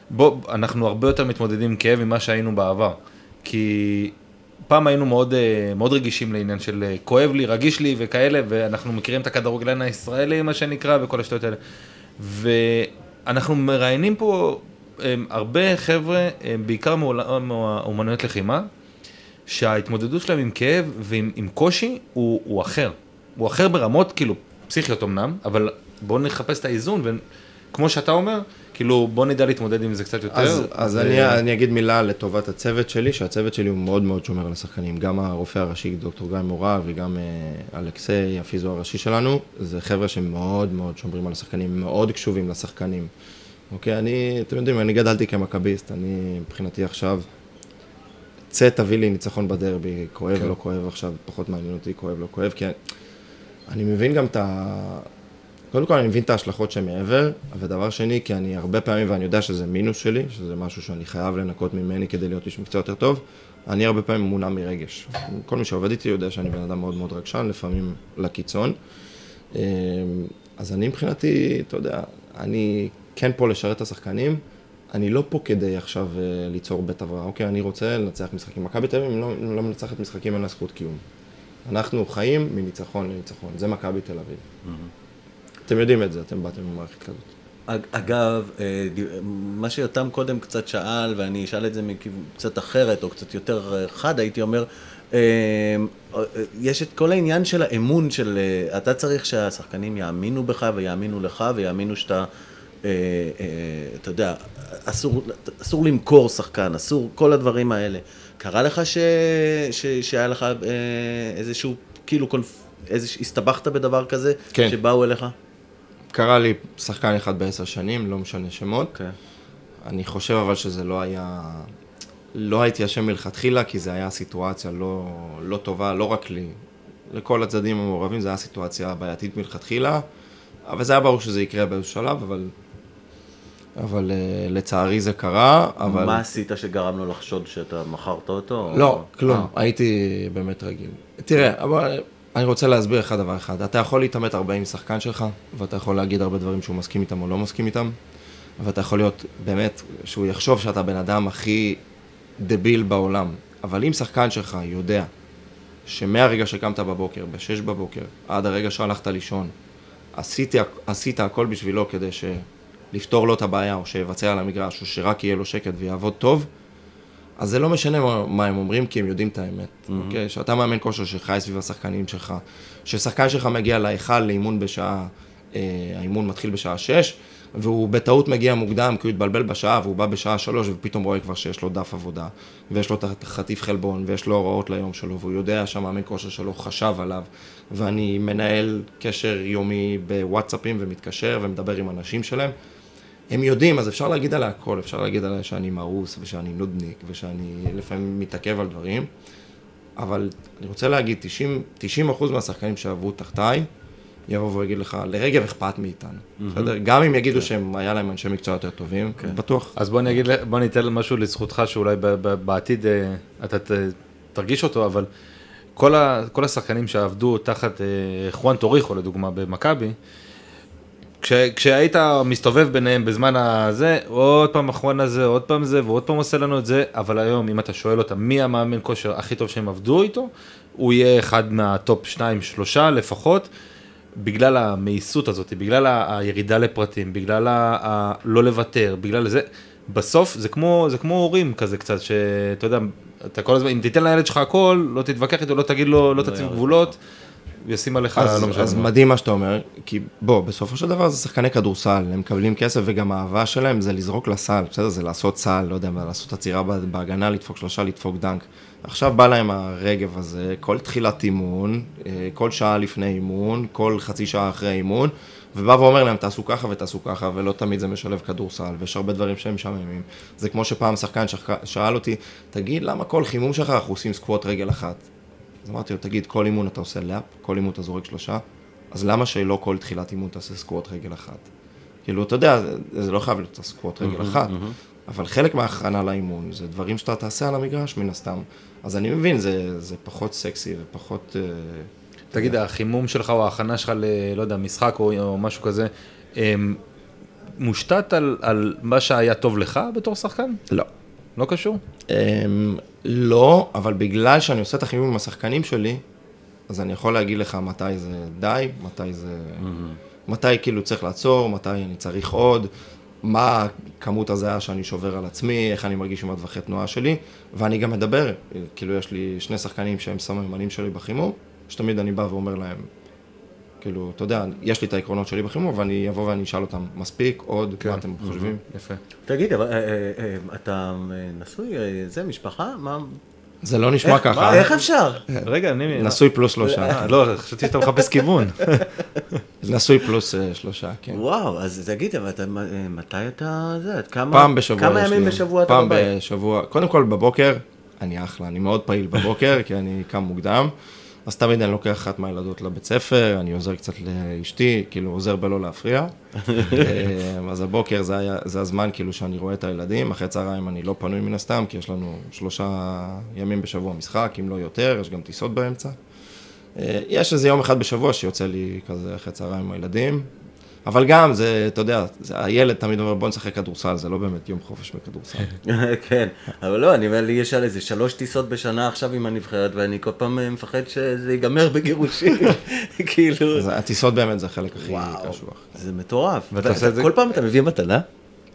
בוא, אנחנו הרבה יותר מתמודדים עם כאב ממה שהיינו בעבר. כי פעם היינו מאוד, אה, מאוד רגישים לעניין של אה, כואב לי, רגיש לי וכאלה, ואנחנו מכירים את הכדורגלן הישראלי, מה שנקרא, וכל השטויות האלה. ואנחנו מראיינים פה אה, הרבה חבר'ה, אה, בעיקר מעולם האומנויות לחימה, שההתמודדות שלהם עם כאב ועם עם קושי הוא, הוא אחר. הוא אחר ברמות, כאילו, פסיכיות אמנם, אבל בואו נחפש את האיזון, וכמו שאתה אומר, כאילו, בואו נדע להתמודד עם זה קצת יותר. אז, אז ו- אני, אני אגיד מילה לטובת הצוות שלי, שהצוות שלי הוא מאוד מאוד שומר על השחקנים. גם הרופא הראשי, דוקטור גיא מורג, וגם אה, אלכסי, הפיזו הראשי שלנו, זה חבר'ה שמאוד מאוד שומרים על השחקנים, מאוד קשובים לשחקנים. אוקיי, אני, אתם יודעים, אני גדלתי כמכביסט, אני מבחינתי עכשיו, צא תביא לי ניצחון בדרבי, כואב, כן. לא כואב עכשיו, פחות מעניין אותי, כואב, לא כואב, כי אני מבין גם את ה... קודם כל אני מבין את ההשלכות שמעבר, ודבר שני, כי אני הרבה פעמים, ואני יודע שזה מינוס שלי, שזה משהו שאני חייב לנקות ממני כדי להיות איש מקצוע יותר טוב, אני הרבה פעמים מונע מרגש. כל מי שעובד איתי יודע שאני בן אדם מאוד מאוד רגשן, לפעמים לקיצון. אמ, אז אני מבחינתי, אתה יודע, אני כן פה לשרת את השחקנים, אני לא פה כדי עכשיו אה, ליצור בית הבראה, אוקיי, אני רוצה לנצח משחקים. מכבי תל אביב, אם לא, לא מנצחת משחקים, אין לה זכות קיום. אנחנו חיים מניצחון לניצחון, זה מכבי תל אביב. אתם יודעים את זה, אתם באתם ממערכת כזאת. אג- אגב, אה, מה שיותם קודם קצת שאל, ואני אשאל את זה מכיוון קצת אחרת, או קצת יותר אה, חד, הייתי אומר, אה, יש את כל העניין של האמון של, אתה צריך שהשחקנים יאמינו בך ויאמינו לך ויאמינו שאתה, אתה יודע, אסור, אסור למכור שחקן, אסור, כל הדברים האלה. קרה לך ש, ש, שהיה לך איזשהו, כאילו, קונפ, איזוש, הסתבכת בדבר כזה? כן. שבאו אליך? קרה לי שחקן אחד בעשר שנים, לא משנה שמות. אוקיי. אני חושב אבל שזה לא היה... לא הייתי אשם מלכתחילה, כי זה היה סיטואציה לא, לא טובה, לא רק לי, לכל הצדדים המעורבים, זו הייתה סיטואציה בעייתית מלכתחילה, אבל זה היה ברור שזה יקרה באיזשהו שלב, אבל, אבל אה, לצערי זה קרה, אבל... מה עשית שגרם לו לחשוד שאתה מכרת אותו? לא, או- כלום, אה, הייתי באמת רגיל. תראה, אבל אני רוצה להסביר לך דבר אחד. אתה יכול להתעמת הרבה עם שחקן שלך, ואתה יכול להגיד הרבה דברים שהוא מסכים איתם או לא מסכים איתם, ואתה יכול להיות, באמת, שהוא יחשוב שאתה הבן אדם הכי דביל בעולם. אבל אם שחקן שלך יודע שמהרגע שקמת בבוקר, ב-6 בבוקר, עד הרגע שהלכת לישון, עשיתי, עשית הכל בשבילו כדי ש... לפתור לו את הבעיה, או שיבצע על המגרש, או שרק יהיה לו שקט ויעבוד טוב, אז זה לא משנה מה, מה הם אומרים, כי הם יודעים את האמת, mm-hmm. אוקיי? שאתה מאמן כושר שחי סביב השחקנים שלך, ששחקן שלך מגיע להיכל לאימון בשעה, אה, האימון מתחיל בשעה 6, והוא בטעות מגיע מוקדם, כי הוא התבלבל בשעה, והוא בא בשעה 3, ופתאום רואה כבר שיש לו דף עבודה, ויש לו את החטיף חלבון, ויש לו הוראות ליום שלו, והוא יודע שהמאמן כושר שלו חשב עליו, ואני מנהל קשר יומי בוואטסאפים, ומתקשר, ומדבר עם אנשים שלהם. הם יודעים, אז אפשר להגיד עליה הכל, אפשר להגיד עליה שאני מאוס, ושאני נודניק, ושאני לפעמים מתעכב על דברים, אבל אני רוצה להגיד, 90, 90 אחוז מהשחקנים שעברו תחתיי, יבוא ויגיד לך, לרגב אכפת מאיתנו, בסדר? גם אם יגידו שהם, היה להם אנשי מקצוע יותר טובים, בטוח. אז בוא אני אגיד, בוא אתן משהו לזכותך שאולי בעתיד אה, אתה תרגיש אותו, אבל כל, ה, כל השחקנים שעבדו תחת אה, חואן טוריחו לדוגמה במכבי, כש, כשהיית מסתובב ביניהם בזמן הזה, עוד פעם החואן הזה, עוד פעם זה, ועוד פעם עושה לנו את זה, אבל היום אם אתה שואל אותם מי המאמן כושר הכי טוב שהם עבדו איתו, הוא יהיה אחד מהטופ שניים שלושה לפחות. בגלל המאיסות הזאת, בגלל ה- הירידה לפרטים, בגלל ה- ה- לא לוותר, בגלל זה, בסוף זה כמו, זה כמו הורים כזה קצת, שאתה יודע, אתה כל הזמן, אם תיתן לילד שלך הכל, לא תתווכח איתו, לא תגיד לו, לא תציב גבולות, הוא ישים עליך, אז, לא משנה. אז. מדהים מה שאתה אומר, כי בוא, בסופו של דבר זה שחקני כדורסל, הם מקבלים כסף וגם האהבה שלהם זה לזרוק לסל, בסדר? זה לעשות סל, לא יודע לעשות עצירה בהגנה, לדפוק שלושה, לדפוק דנק. עכשיו בא להם הרגב הזה, כל תחילת אימון, אה, כל שעה לפני אימון, כל חצי שעה אחרי אימון, ובא ואומר להם תעשו ככה ותעשו ככה, ולא תמיד זה משלב כדורסל, ויש הרבה דברים שהם משעממים. זה כמו שפעם שחקן שח- שאל אותי, תגיד למה כל חימום שלך אנחנו עושים סקווט רגל אחת? אז אמרתי לו, תגיד, כל אימון אתה עושה לאפ, כל אימון אתה זורק שלושה, אז למה שלא כל תחילת אימון תעשה סקווט רגל אחת? כאילו, אתה יודע, זה, זה לא חייב להיות סקווט רגל אחת, אבל חלק מההכנה לאימון זה דברים שאתה תעשה על המגרש מן הסתם. אז אני מבין, זה, זה פחות סקסי ופחות... אה, תגיד, החימום שלך או ההכנה שלך ל... לא יודע, משחק או, או משהו כזה, הם, מושתת על, על מה שהיה טוב לך בתור שחקן? לא. לא קשור? אמ, לא, אבל בגלל שאני עושה את החימום עם השחקנים שלי, אז אני יכול להגיד לך מתי זה די, מתי זה... מתי כאילו צריך לעצור, מתי אני צריך עוד, מה כמות הזיה שאני שובר על עצמי, איך אני מרגיש עם הטווחי תנועה שלי, ואני גם מדבר, כאילו יש לי שני שחקנים שהם סממנים שלי בחימום, שתמיד אני בא ואומר להם, כאילו, אתה יודע, יש לי את העקרונות שלי בחימום, ואני אבוא ואני אשאל אותם, מספיק, עוד, מה אתם חושבים? יפה. תגיד, אבל, אה, אה, אה, אתה נשוי, אה, זה, משפחה? מה? זה לא נשמע איך- ככה. מה, איך אפשר? רגע, אני... נשוי פלוס שלושה. לא, חשבתי שאתה מחפש כיוון. נשוי פלוס שלושה, כן. וואו, אז תגיד, אבל אתה, מתי אתה, זה, כמה, פעם בשבוע כמה ימים לי. בשבוע אתה פעם בבית? בשבוע, קודם כל בבוקר, אני אחלה, אני מאוד פעיל בבוקר, כי אני קם מוקדם, אז תמיד אני לוקח אחת מהילדות לבית ספר, אני עוזר קצת לאשתי, כאילו עוזר בלא להפריע. אה, אז הבוקר זה, היה, זה הזמן כאילו שאני רואה את הילדים, אחרי צהריים אני לא פנוי מן הסתם, כי יש לנו שלושה ימים בשבוע משחק, אם לא יותר, יש גם טיסות באמצע. אה, יש איזה יום אחד בשבוע שיוצא לי כזה אחרי צהריים עם הילדים, אבל גם זה, אתה יודע, זה, הילד תמיד אומר בוא נשחק כדורסל, זה לא באמת יום חופש מכדורסל. כן, אבל לא, אני אומר לי, יש על איזה שלוש טיסות בשנה עכשיו עם הנבחרת, ואני כל פעם אה, מפחד שזה ייגמר בגירושים. כאילו, אז הטיסות באמת זה החלק הכי קשוח. זה מטורף. ואתה עושה את זה- כל פעם אתה מביא מתנה?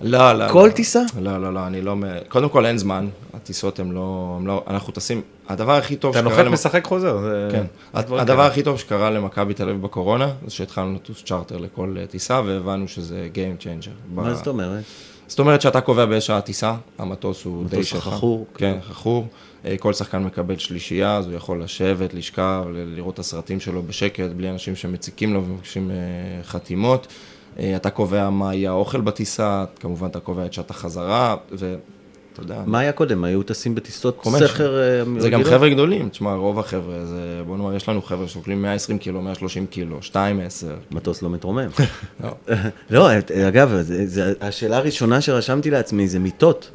לא, לא. כל לא. טיסה? לא, לא, לא, אני לא... קודם כל אין זמן, הטיסות הן לא... לא אנחנו טסים... הדבר הכי טוב אתה שקרה... נוחת למ- משחק חוזר. זה- כן. הדבר כאלה. הכי טוב שקרה למכבי תל אביב בקורונה, זה שהתחלנו לטוס צ'רטר לכל אה, טיסה, והבנו שזה Game Changer. ב- מה זאת אומרת? זאת אומרת שאתה קובע באיזה שעה טיסה, המטוס הוא די מטוס שלך. חכור. כן, חכור. אה, כל שחקן מקבל שלישייה, אז הוא יכול לשבת, לשכב, לראות את הסרטים שלו בשקט, בלי אנשים שמציקים לו ומבקשים אה, חתימות. אתה קובע מה יהיה האוכל בטיסה, כמובן אתה קובע את שעת החזרה, ואתה יודע, מה היה קודם? היו טסים בטיסות חומש. סכר אה, זה גם? חבר'ה גדולים, תשמע, רוב החבר'ה, זה, בוא נאמר, יש לנו חבר'ה ששוקלים 120 קילו, 130 קילו, 2-10. מטוס לא מתרומם. לא. לא, אגב, זה, זה, השאלה הראשונה שרשמתי לעצמי זה מיטות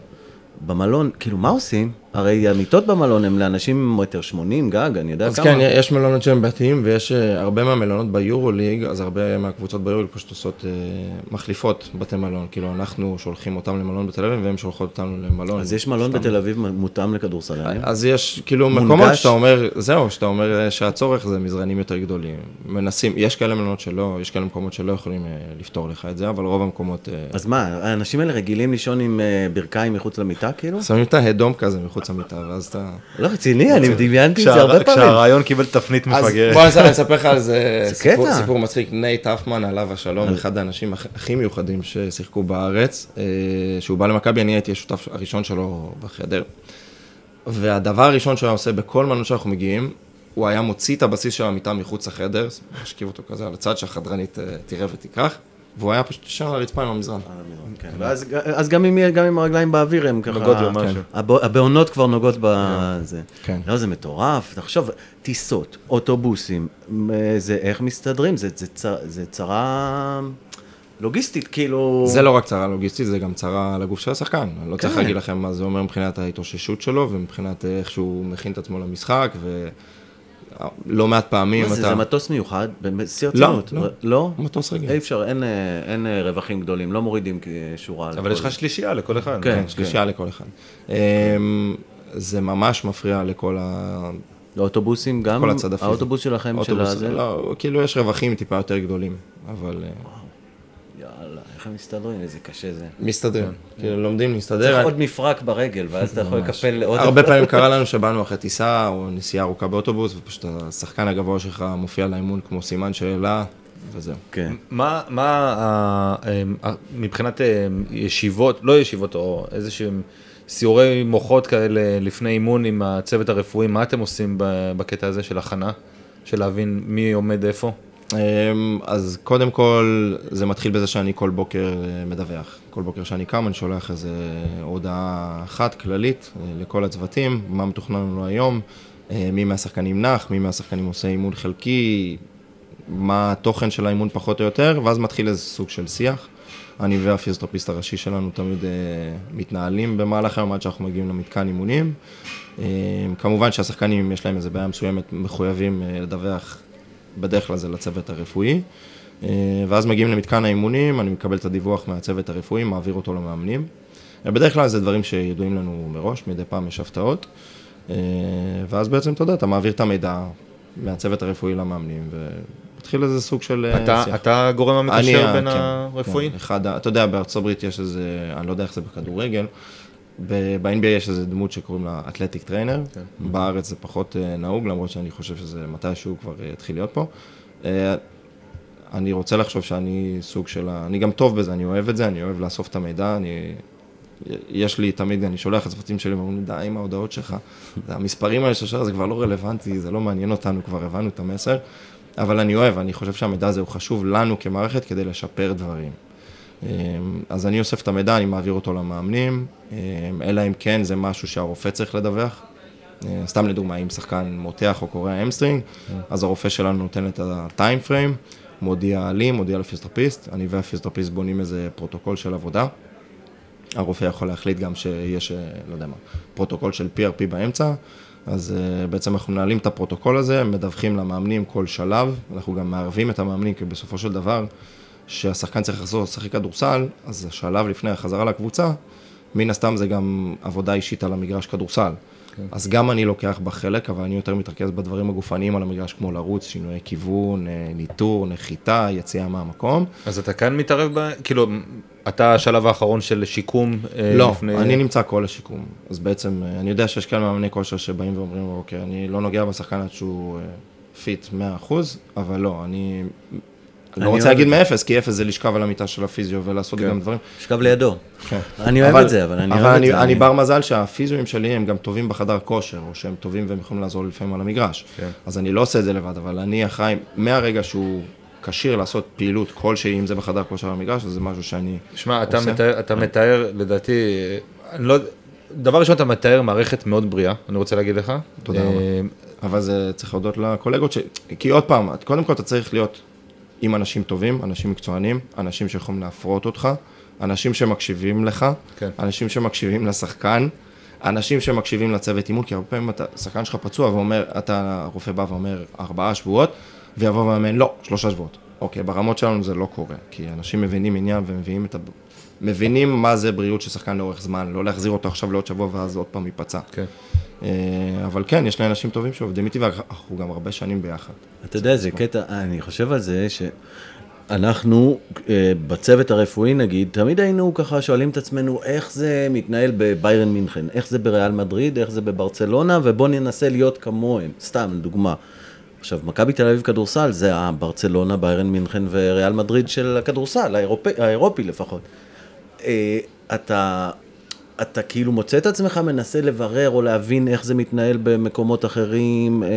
במלון. כאילו, מה עושים? הרי המיטות במלון הם לאנשים מטר שמונים גג, אני יודע אז כמה. כן, יש מלונות שהם ביתיים, ויש אה, הרבה מהמלונות ביורוליג, אז הרבה מהקבוצות ביורוליג פשוט עושות אה, מחליפות בתי מלון. כאילו, אנחנו שולחים אותם למלון בתל אביב, והם שולחות אותנו למלון. אז יש מלון סתם. בתל אביב מותאם לכדורסלנים? אז יש כאילו מונגש? מקומות שאתה אומר, זהו, שאתה אומר אה, שהצורך זה מזרנים יותר גדולים. מנסים, יש כאלה מלונות שלא, יש כאלה מקומות שלא יכולים אה, לפתור לך את זה, אבל רוב המקומות... אה, אז מה, האנשים האלה רגילים לישון עם ברכיים מחוץ למיטה, כאילו? שמים את ההדום כזה מחוץ למיטה, ואז אתה... לא רציני, אני דמיינתי את זה הרבה פעמים. כשהרעיון קיבל תפנית מפגרת. בוא ננסה לספר לך על זה סיפור, מצחיק. נייט אפמן, עליו השלום, אחד האנשים הכ- הכי מיוחדים ששיחקו בארץ, אה, שהוא בא למכבי, אני הייתי השותף הראשון שלו בחדר. והדבר הראשון שהוא היה עושה בכל מלון שאנחנו מגיעים, הוא היה מוציא את הבסיס של המיטה מחוץ לחדר, משכיב אותו כזה על הצד שהחדרנית אה, תראה ותיקח, והוא היה פשוט ישן על הרצפה עם המזרן. כן, ואז אז גם עם הרגליים באוויר הם ככה... נוגעות במשהו. הבע- הבעונות כבר נוגעות בזה. כן. לא, זה מטורף. תחשוב, טיסות, אוטובוסים, זה איך מסתדרים? זה- זה צ- זה צרה לוגיסטית, כאילו... זה לא רק צרה לוגיסטית, זה גם צרה לגוף של השחקן. אני לא צריך כן. להגיד לכם מה זה אומר מבחינת ההתאוששות שלו, ומבחינת איך שהוא מכין את עצמו למשחק, ולא מעט פעמים מה אתה... זה, זה מטוס מיוחד? בשיא לא, הרצינות. לא. לא? מטוס רגיל. אי אפשר, אין, אה, אין אה, רווחים גדולים, לא מורידים שורה. אבל יש לך שלישייה לכל אחד. כן. שלישייה לכל אחד. אמ, זה ממש מפריע לכל ה... האוטובוסים גם? כל הצד הפיזי. האוטובוס שלכם של הזה? לא, כאילו יש רווחים טיפה יותר גדולים, אבל אה, הם מסתדרים? איזה קשה זה. מסתדר. כאילו לומדים צריך להסתדר. עוד מפרק ברגל, ואז אתה יכול לקפל עוד... הרבה פעמים קרה לנו שבאנו אחרי טיסה או נסיעה ארוכה באוטובוס, ופשוט השחקן הגבוה שלך מופיע לאימון כמו סימן שאלה, וזהו. כן. מה, מה ה- אמ, ה- מבחינת ישיבות, לא ישיבות, או איזה שהם סיורי מוחות כאלה לפני אימון עם הצוות הרפואי, מה אתם עושים בקטע הזה של הכנה? של להבין מי עומד איפה? אמ, אז קודם כל, זה מתחיל בזה שאני כל בוקר אה, מדווח. כל בוקר שאני קם, אני שולח איזה הודעה אחת כללית אה, לכל הצוותים, מה מתוכנן לנו היום, אה, מי מהשחקנים נח, מי מהשחקנים עושה אימון חלקי, מה התוכן של האימון פחות או יותר, ואז מתחיל איזה סוג של שיח. אני והפיזיותרפיסט הראשי שלנו תמיד אה, מתנהלים במהלך היום עד שאנחנו מגיעים למתקן אימונים. אה, כמובן שהשחקנים, אם יש להם איזה בעיה מסוימת, מחויבים אה, לדווח בדרך כלל זה לצוות הרפואי. אה, ואז מגיעים למתקן האימונים, אני מקבל את הדיווח מהצוות הרפואי, מעביר אותו למאמנים. אה, בדרך כלל זה דברים שידועים לנו מראש, מדי פעם יש הפתעות. אה, ואז בעצם, אתה יודע, אתה מעביר את המידע מהצוות הרפואי למאמנים, ומתחיל איזה סוג של אתה, שיח. אתה הגורם המקשר בין כן, הרפואי? כן, אחד, אתה יודע, בארצות הברית יש איזה, אני לא יודע איך זה בכדורגל, ב-NBA יש איזה דמות שקוראים לה athletic trainer, כן. בארץ זה פחות אה, נהוג, למרות שאני חושב שזה מתישהו כבר אה, יתחיל להיות פה. אה, אני רוצה לחשוב שאני סוג של, ה- אני גם טוב בזה, אני אוהב את זה, אני אוהב לאסוף את המידע, אני... יש לי תמיד, אני שולח לצוותים שלי, ואומרים לי, די עם ההודעות שלך. המספרים האלה שאתה זה כבר לא רלוונטי, זה לא מעניין אותנו, כבר הבנו את המסר. אבל אני אוהב, אני חושב שהמידע הזה הוא חשוב לנו כמערכת כדי לשפר דברים. אמ, אז אני אוסף את המידע, אני מעביר אותו למאמנים, אמ, אלא אם כן זה משהו שהרופא צריך לדווח. אה, סתם לדוגמה, אם שחקן מותח או קורע hamstring, אז הרופא שלנו נותן את ה time frame, מודיע לי, מודיע לפיזיותרפיסט, אני והפיזיותרפיסט בונים איזה פרוטוקול של עבודה. הרופא יכול להחליט גם שיש, אה, לא יודע מה, פרוטוקול של PRP באמצע, אז uh, בעצם אנחנו מנהלים את הפרוטוקול הזה, מדווחים למאמנים כל שלב, אנחנו גם מערבים את המאמנים, כי בסופו של דבר, שהשחקן צריך לחזור לשחק כדורסל, אז השלב לפני החזרה לקבוצה, מן הסתם זה גם עבודה אישית על המגרש כדורסל. כן. אז גם אני לוקח בה חלק, אבל אני יותר מתרכז בדברים הגופניים על המגרש, כמו לרוץ, שינויי כיוון, אה, ניטור, נחיתה, יציאה מהמקום. אז אתה כאן מתערב ב... כאילו, אתה השלב האחרון של שיקום אה, לא, לפני... אני נמצא כל השיקום. אז בעצם, אה, אני יודע שיש כאלה מאמני כושר שבאים ואומרים, אוקיי, אני לא נוגע בשחקן עד שהוא fit 100%, אבל לא, אני... אני לא רוצה להגיד. מאפס, כי אפס זה לשכב על המיטה של הפיזיו ולעשות כן. גם דברים. שכב לידו. כן. אני אוהב את זה, אבל אני אוהב את זה. אני בר מזל שהפיזיואים שלי הם גם טובים בחדר כושר, או שהם טובים והם יכולים לעזור לפעמים על המגרש. כן. אז אני לא עושה את זה לבד, אבל אני אחראי, מהרגע שהוא כשיר לעשות פעילות כלשהי, אם זה בחדר כושר המגרש, אז זה משהו שאני... שמע, עושה. מתאר, אתה מתאר, לדעתי, לא, דבר ראשון, אתה מתאר מערכת מאוד בריאה, אני רוצה להגיד לך. תודה רבה. אה, אבל זה צריך להודות לקולגות, ש... כי עוד פעם, קודם כל אתה צריך להיות עם אנשים טובים, אנשים מקצוענים, אנשים שיכולים להפרות אותך, אנשים שמקשיבים לך, כן. אנשים שמקשיבים לשחקן, אנשים שמקשיבים לצוות אימון, כי הרבה פעמים אתה, שחקן שלך פצוע ואומר, אתה, הרופא בא ואומר ארבעה שבועות, ויבוא ואומר, לא, שלושה שבועות. אוקיי, ברמות שלנו זה לא קורה, כי אנשים מבינים עניין ומבינים את ה... מבינים מה זה בריאות של שחקן לאורך זמן, לא להחזיר אותו עכשיו לעוד שבוע ואז עוד פעם ייפצע. כן. אה, אבל כן, יש לי אנשים טובים שעובדים איתי, ואנחנו גם הרבה שנים ביחד. אתה יודע, זה קטע, אני חושב על זה שאנחנו, אה, בצוות הרפואי נגיד, תמיד היינו ככה שואלים את עצמנו איך זה מתנהל בביירן מינכן, איך זה בריאל מדריד, איך זה בברצלונה, ובואו ננסה להיות כמוהם, סתם, דוגמה. עכשיו, מכבי תל אביב כדורסל זה הברצלונה, ביירן מינכן וריאל מדריד של הכדורסל, האירופי, האירופי לפחות. אה, אתה, אתה כאילו מוצא את עצמך מנסה לברר או להבין איך זה מתנהל במקומות אחרים, אה, אה,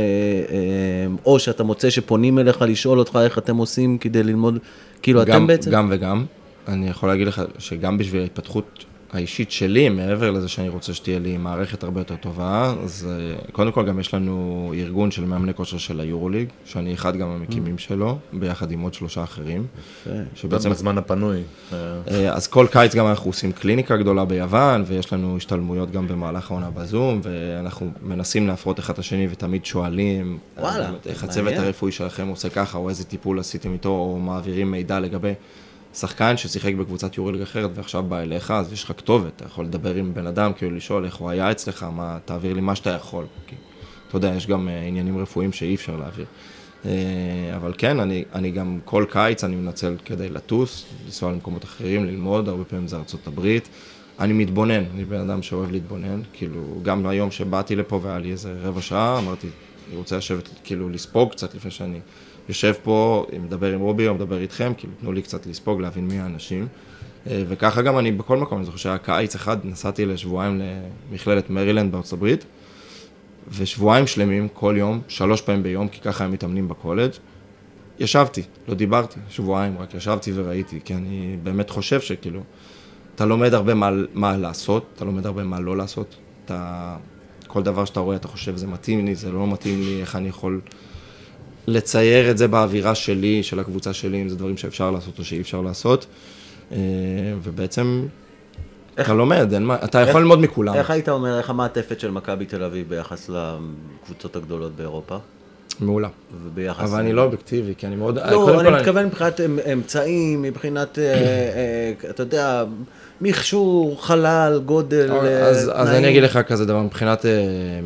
או שאתה מוצא שפונים אליך לשאול אותך איך אתם עושים כדי ללמוד, כאילו גם, אתם בעצם... גם וגם. אני יכול להגיד לך שגם בשביל ההתפתחות האישית שלי, מעבר לזה שאני רוצה שתהיה לי מערכת הרבה יותר טובה, אז אה, קודם כל גם יש לנו ארגון של מאמני כושר של היורוליג, שאני אחד גם המקימים שלו, ביחד עם עוד שלושה אחרים. שבעצם בזמן הפנוי. אה, אה, אז כל קיץ גם אנחנו עושים קליניקה גדולה ביוון, ויש לנו השתלמויות גם במהלך העונה בזום, ואנחנו מנסים להפרות אחד את השני ותמיד שואלים, אה, וואלה, באמת, איך. הצוות הרפואי שלכם עושה ככה, או איזה טיפול עשיתם איתו, או מעבירים מידע לגבי שחקן ששיחק בקבוצת יורוליג אחרת ועכשיו בא אליך, אז יש לך כתובת, אתה יכול לדבר עם בן אדם, כאילו לשאול איך הוא היה אצלך, מה, תעביר לי מה שאתה יכול. כי, אתה יודע, יש גם אה, עניינים רפואיים שאי אפשר להעביר. אה, אבל כן, אני, אני גם כל קיץ אני מנצל כדי לטוס, לנסוע למקומות אחרים, ללמוד, הרבה פעמים זה ארצות הברית. אני מתבונן, אני בן אדם שאוהב להתבונן, כאילו, גם היום שבאתי לפה והיה לי איזה רבע שעה, אמרתי, אני רוצה לשבת, כאילו, לספוג קצת לפני שאני יושב פה, מדבר עם רובי או מדבר איתכם, כאילו, תנו לי קצת לספוג, להבין מי האנשים. אה, וככה גם אני בכל מקום, אני זוכר שהיה קיץ אחד, נסעתי לשבועיים למכללת מרילנד בארצות הברית, ושבועיים שלמים, כל יום, שלוש פעמים ביום, כי ככה הם מתאמנים בקולג'. ישבתי, לא דיברתי, שבועיים, רק ישבתי וראיתי, כי אני באמת חושב שכאילו, אתה לומד הרבה מה, מה לעשות, אתה לומד הרבה מה לא לעשות, אתה, כל דבר שאתה רואה, אתה חושב, זה מתאים לי, זה לא מתאים לי, איך אני יכול לצייר את זה באווירה שלי, של הקבוצה שלי, אם זה דברים שאפשר לעשות או שאי אפשר לעשות, אה, ובעצם, אתה לומד, אין מה, אתה יכול ללמוד מכולם. איך היית אומר, איך המעטפת של מכבי תל אביב ביחס לקבוצות הגדולות באירופה? מעולה. וביחס... אבל אני לא אובייקטיבי, כי אני מאוד... לא, אני מתכוון מבחינת אמ- אמצעים, מבחינת, אה, אה, אתה יודע, מכשור, חלל, גודל, אה, אז, אז תנאים. אני אגיד לך כזה דבר, מבחינת אה,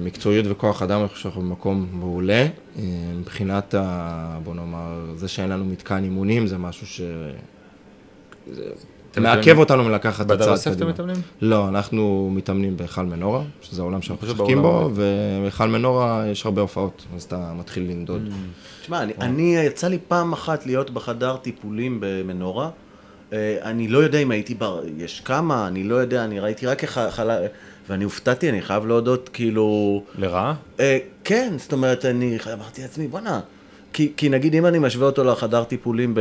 מקצועיות וכוח אדם, אני חושב שאנחנו במקום מעולה. אה, מבחינת, ה, בוא נאמר, זה שאין לנו מתקן אימונים, זה משהו ש... זה אתם מעכב מתאמנים- אותנו מלקחת את הצעד יוסף אתם קדימה. מתאמנים? לא, אנחנו מתאמנים בהיכל מנורה, שזה העולם שאנחנו משחקים בו. ובהיכל מנורה יש הרבה הופעות, אז אתה מתחיל לנדוד. תשמע, אני, אני, יצא לי פעם אחת להיות בחדר טיפולים במנורה. אה, אני לא יודע אם הייתי בר... יש כמה, אני לא יודע, אני ראיתי רק חלל... ואני הופתעתי, אני חייב להודות, כאילו... לרעה? אה, כן, זאת אומרת, אני אמרתי לעצמי, בואנה. כי, כי נגיד אם אני משווה אותו לחדר טיפולים ב-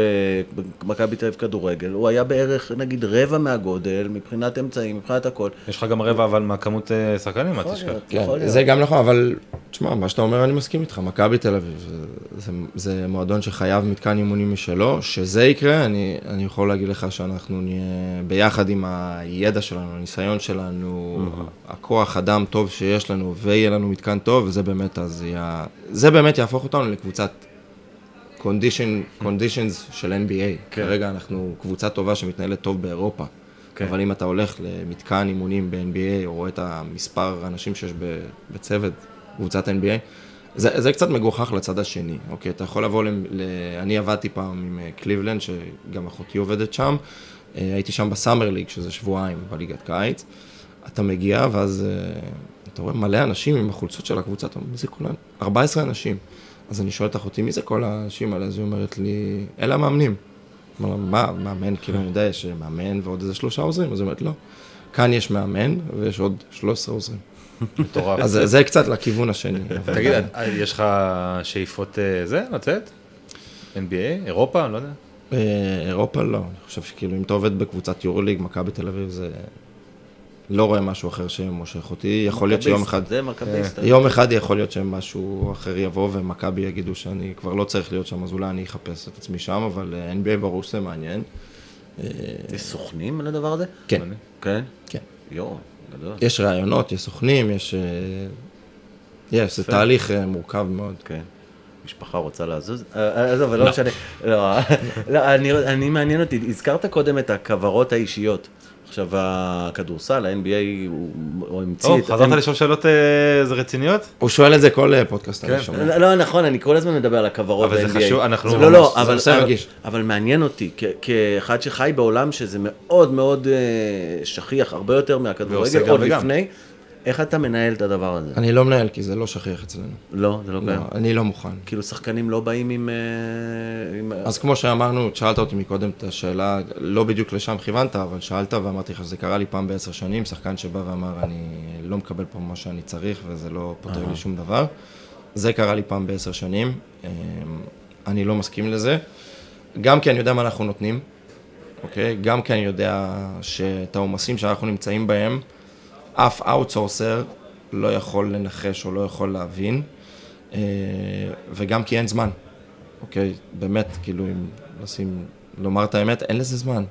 במכבי תל אביב כדורגל, הוא היה בערך נגיד רבע מהגודל, מבחינת אמצעים, מבחינת הכל. יש לך גם רבע אבל מהכמות אה, שחקנים, אל תשכח. כן. זה גם נכון, אבל תשמע, מה שאתה אומר, אני מסכים איתך, מכבי תל אביב, זה, זה, זה מועדון שחייב מתקן אימונים משלו, שזה יקרה, אני, אני יכול להגיד לך שאנחנו נהיה ביחד עם הידע שלנו, הניסיון שלנו, הכוח אדם טוב שיש לנו, ויהיה לנו מתקן טוב, וזה באמת אז יהיה, זה באמת יהפוך אותנו לקבוצת condition, conditions של NBA. כן. כרגע אנחנו קבוצה טובה שמתנהלת טוב באירופה. כן. אבל אם אתה הולך למתקן אימונים ב-NBA, או רואה את המספר האנשים שיש בצוות קבוצת NBA, זה, זה קצת מגוחך לצד השני, אוקיי? אתה יכול לבוא, ל, ל, אני עבדתי פעם עם אה, קליבלנד, שגם אחותי עובדת שם, אה, הייתי שם בסאמר ליג, שזה שבועיים בליגת קיץ. אתה מגיע, ואז אה, אתה רואה מלא אנשים עם החולצות של הקבוצה, אתה אומר, זה כולם? 14 אנשים. אז אני שואל את אחותי, מי זה כל האנשים האלה? אז היא אומרת לי, אלה המאמנים. אמר לה, מה, מאמן? כאילו, אני יודע, יש מאמן ועוד איזה שלושה עוזרים. אז היא אומרת, לא. כאן יש מאמן ויש עוד 13 עוזרים. מטורף. אז זה- קצת לכיוון השני. תגיד, אה, יש לך שאיפות אה, זה, לצאת? NBA? אירופה? לא יודע. אה, אירופה לא, אני חושב שכאילו אם אתה עובד בקבוצת יורוליג, מכבי תל אביב זה... לא רואה משהו אחר שמושך אותי, יכול להיות שיום אחד... זה מכביסט. יום אחד יכול להיות שמשהו אחר יבוא ומכבי יגידו שאני כבר לא צריך להיות שם, אז אולי אני אחפש את עצמי שם, אבל אה, NBA ברור שזה מעניין. אה, יש סוכנים לדבר הזה? כן, כן? כן. יואו, גדול. יש ראיונות, יש סוכנים, יש... אה, יש, זה תהליך אה, מורכב מאוד. כן. משפחה רוצה לזוז? אה, עזוב, אבל לא משנה. לא, לא, אני- אני מעניין אותי, הזכרת קודם את הכוורות האישיות. עכשיו, הכדורסל, ה-NBA, הוא הוא המציא את... חזרת לשאול שאלות אה, זה רציניות? הוא שואל את זה כל אה, פודקאסט, כן. אני שומע. לא, לא, נכון, אני כל הזמן מדבר על הכוורות אבל זה ב-NBA. חשוב, אנחנו- לא, זה לא, ממש- זה אבל- מעניין אותי, כאחד שחי בעולם שזה מאוד מאוד אה, שכיח, הרבה יותר מהכדורגל, עוד. לפני, איך אתה מנהל את הדבר הזה? אני לא מנהל, כי זה לא שכיח אצלנו. לא, זה לא לא, קיים. אני לא מוכן. כאילו שחקנים לא באים עם... אה, עם- אז כמו שאמרנו, שאלת אותי מקודם את השאלה, לא בדיוק לשם כיוונת, אבל שאלת ואמרתי לך שזה קרה לי פעם בעשר שנים, שחקן שבא ואמר, אני לא מקבל פה מה שאני צריך וזה לא פותר לי שום דבר. זה קרה לי פעם בעשר שנים, אמ, אני לא מסכים לזה. גם כי אני יודע מה אנחנו נותנים, אוקיי? גם כי אני יודע שאת העומסים שאנחנו נמצאים בהם, אף אאוטסורסר לא יכול לנחש או לא יכול להבין, אה, וגם כי אין זמן. אוקיי, באמת, כאילו, אם לשים, לומר את האמת, אין לזה זמן.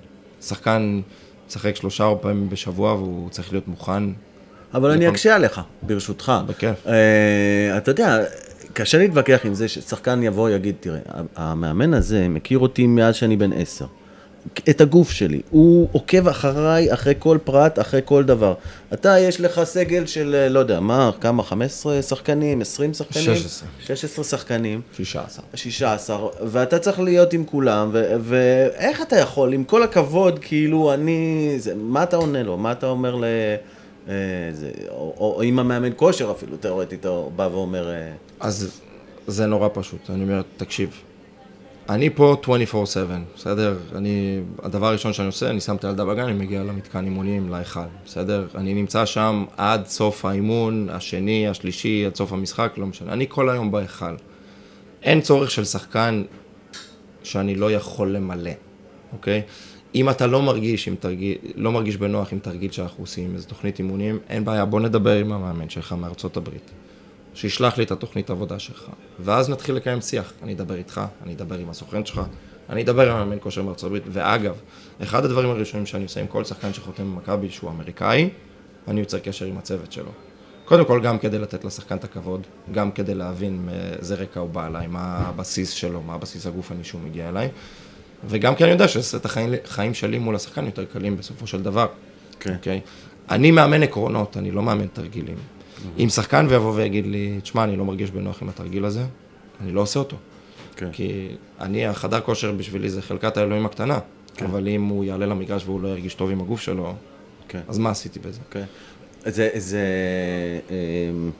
שחקן משחק שלושה ארבע פעמים בשבוע והוא צריך להיות מוכן. אבל אני. אקשה עליך, ברשותך. בכיף. אה, אתה יודע, קשה להתווכח עם זה ששחקן יבוא ויגיד, תראה, המאמן הזה מכיר אותי מאז שאני בן עשר. את הגוף שלי, הוא עוקב אחריי, אחרי כל פרט, אחרי כל דבר. אתה, יש לך סגל של, אה, לא יודע, מה, כמה, 15 שחקנים, 20 שחקנים? 16. 16 שחקנים. שישה עשר. 16, ואתה צריך להיות עם כולם, ו- ואיך אתה יכול, עם כל הכבוד, כאילו, אני... זה, מה אתה עונה לו? מה אתה אומר ל... אה, זה, או, או, או אם המאמן כושר אפילו, תיאורטית, הוא בא ואומר... אה, אז זה נורא פשוט, אני אומר, תקשיב, אני פה 24/7, בסדר? אני, הדבר הראשון שאני עושה, אני שם את הילדה בגן, אני מגיע למתקן אימונים, להיכל, בסדר? אני נמצא שם עד סוף האימון, השני, השלישי, עד סוף המשחק, לא משנה. אני כל היום בהיכל. אין צורך של שחקן שאני לא יכול למלא, אוקיי? אם אתה לא מרגיש, עם תרגיל, לא מרגיש בנוח עם תרגיל שאנחנו עושים, איזו תוכנית אימונים, אין בעיה, בוא נדבר עם המאמן שלך מארצות הברית. שישלח לי את התוכנית עבודה שלך, ואז נתחיל לקיים שיח. אני אדבר איתך, אני אדבר עם הסוכן שלך, אני אדבר עם המאמן כושר מארצות הברית, ואגב, אחד הדברים הראשונים שאני עושה עם כל שחקן שחותם במכבי שהוא אמריקאי, אני יוצר קשר עם הצוות שלו. קודם כל, גם כדי לתת לשחקן את הכבוד, גם כדי להבין מאיזה רקע הוא בא אליי, מה הבסיס שלו, מה הבסיס הגופני שהוא מגיע אליי, וגם כי אני יודע שעושה את החיים, החיים שלי מול השחקן יותר קלים בסופו של דבר. כן. אוקיי? אני מאמן עקרונות, אני לא מאמן תרגילים. אם שחקן ויבוא ויגיד לי, תשמע, אני לא מרגיש בנוח עם התרגיל הזה, אני לא עושה אותו. כן. כי אני, החדר כושר בשבילי זה חלקת האלוהים הקטנה. אבל אם הוא יעלה למגרש והוא לא ירגיש טוב עם הגוף שלו, כן. אז מה עשיתי בזה? כן. זה, זה... אמ,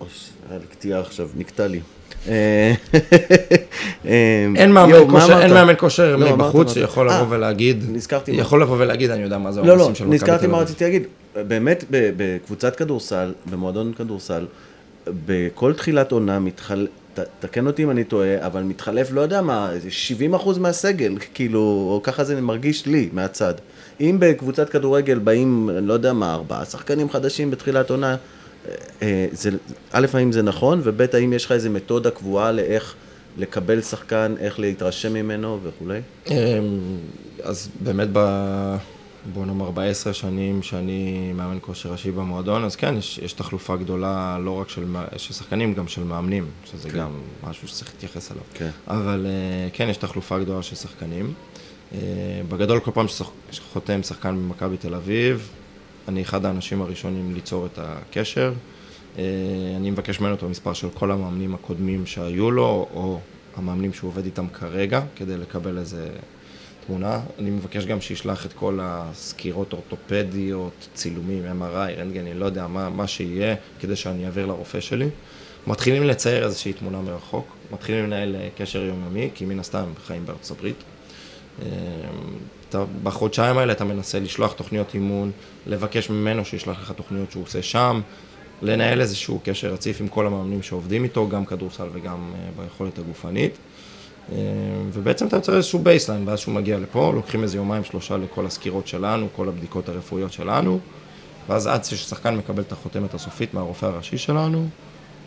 אוי, היה לי קטיעה עכשיו, נקטע לי. אה, אמ, אין מאמן כושר, לא, מבחוץ. שיכול אה, לבוא ולהגיד, נזכרתי מה- יכול לבוא ולהגיד, אני יודע מה זה לא, לא, העומסים של מכבי נזכרתי מה. רציתי להגיד. באמת, בקבוצת כדורסל, במועדון כדורסל, בכל תחילת עונה מתחל... ת- תקן אותי אם אני טועה, אבל מתחלף, לא יודע מה, איזה 70 אחוז מהסגל, כאילו, או ככה זה מרגיש לי, מהצד. אם בקבוצת כדורגל באים, לא יודע מה, ארבעה שחקנים חדשים בתחילת עונה, אה, זה, א', האם זה נכון, וב', האם יש לך איזה מתודה קבועה לאיך לקבל שחקן, איך להתרשם ממנו וכולי? אמ, אז באמת, ב... בוא נאמר, בעשר שנים שאני מאמן כושר ראשי במועדון, אז כן, יש, יש תחלופה גדולה לא רק של, של שחקנים, גם של מאמנים, שזה כן. גם משהו שצריך להתייחס אליו. כן. אבל אה, כן, יש תחלופה גדולה של שחקנים. אה, בגדול, כל פעם שחותם שחקן במכבי תל אביב, אני אחד האנשים הראשונים ליצור את הקשר. אה, אני מבקש ממנו את המספר של כל המאמנים הקודמים שהיו לו, או המאמנים שהוא עובד איתם כרגע, כדי לקבל איזה תמונה. אני מבקש גם שישלח את כל הסקירות אורתופדיות, צילומים, MRI, רנטגן, לא יודע, מה, מה שיהיה, כדי שאני אעביר לרופא שלי. מתחילים לצייר איזושהי תמונה מרחוק, מתחילים לנהל אה, קשר יומיומי, כי מן הסתם חיים בארצות הברית. אה, בחודשיים האלה אתה מנסה לשלוח תוכניות אימון, לבקש ממנו שישלח לך תוכניות שהוא עושה שם, לנהל איזשהו קשר רציף עם כל המאמנים שעובדים איתו, גם כדורסל וגם אה, ביכולת הגופנית. אה, ובעצם אתה יוצר איזשהו baseline, ואז שהוא מגיע לפה, לוקחים איזה יומיים שלושה לכל הסקירות שלנו, כל הבדיקות הרפואיות שלנו, ואז עד ששחקן מקבל את החותמת הסופית מהרופא הראשי שלנו,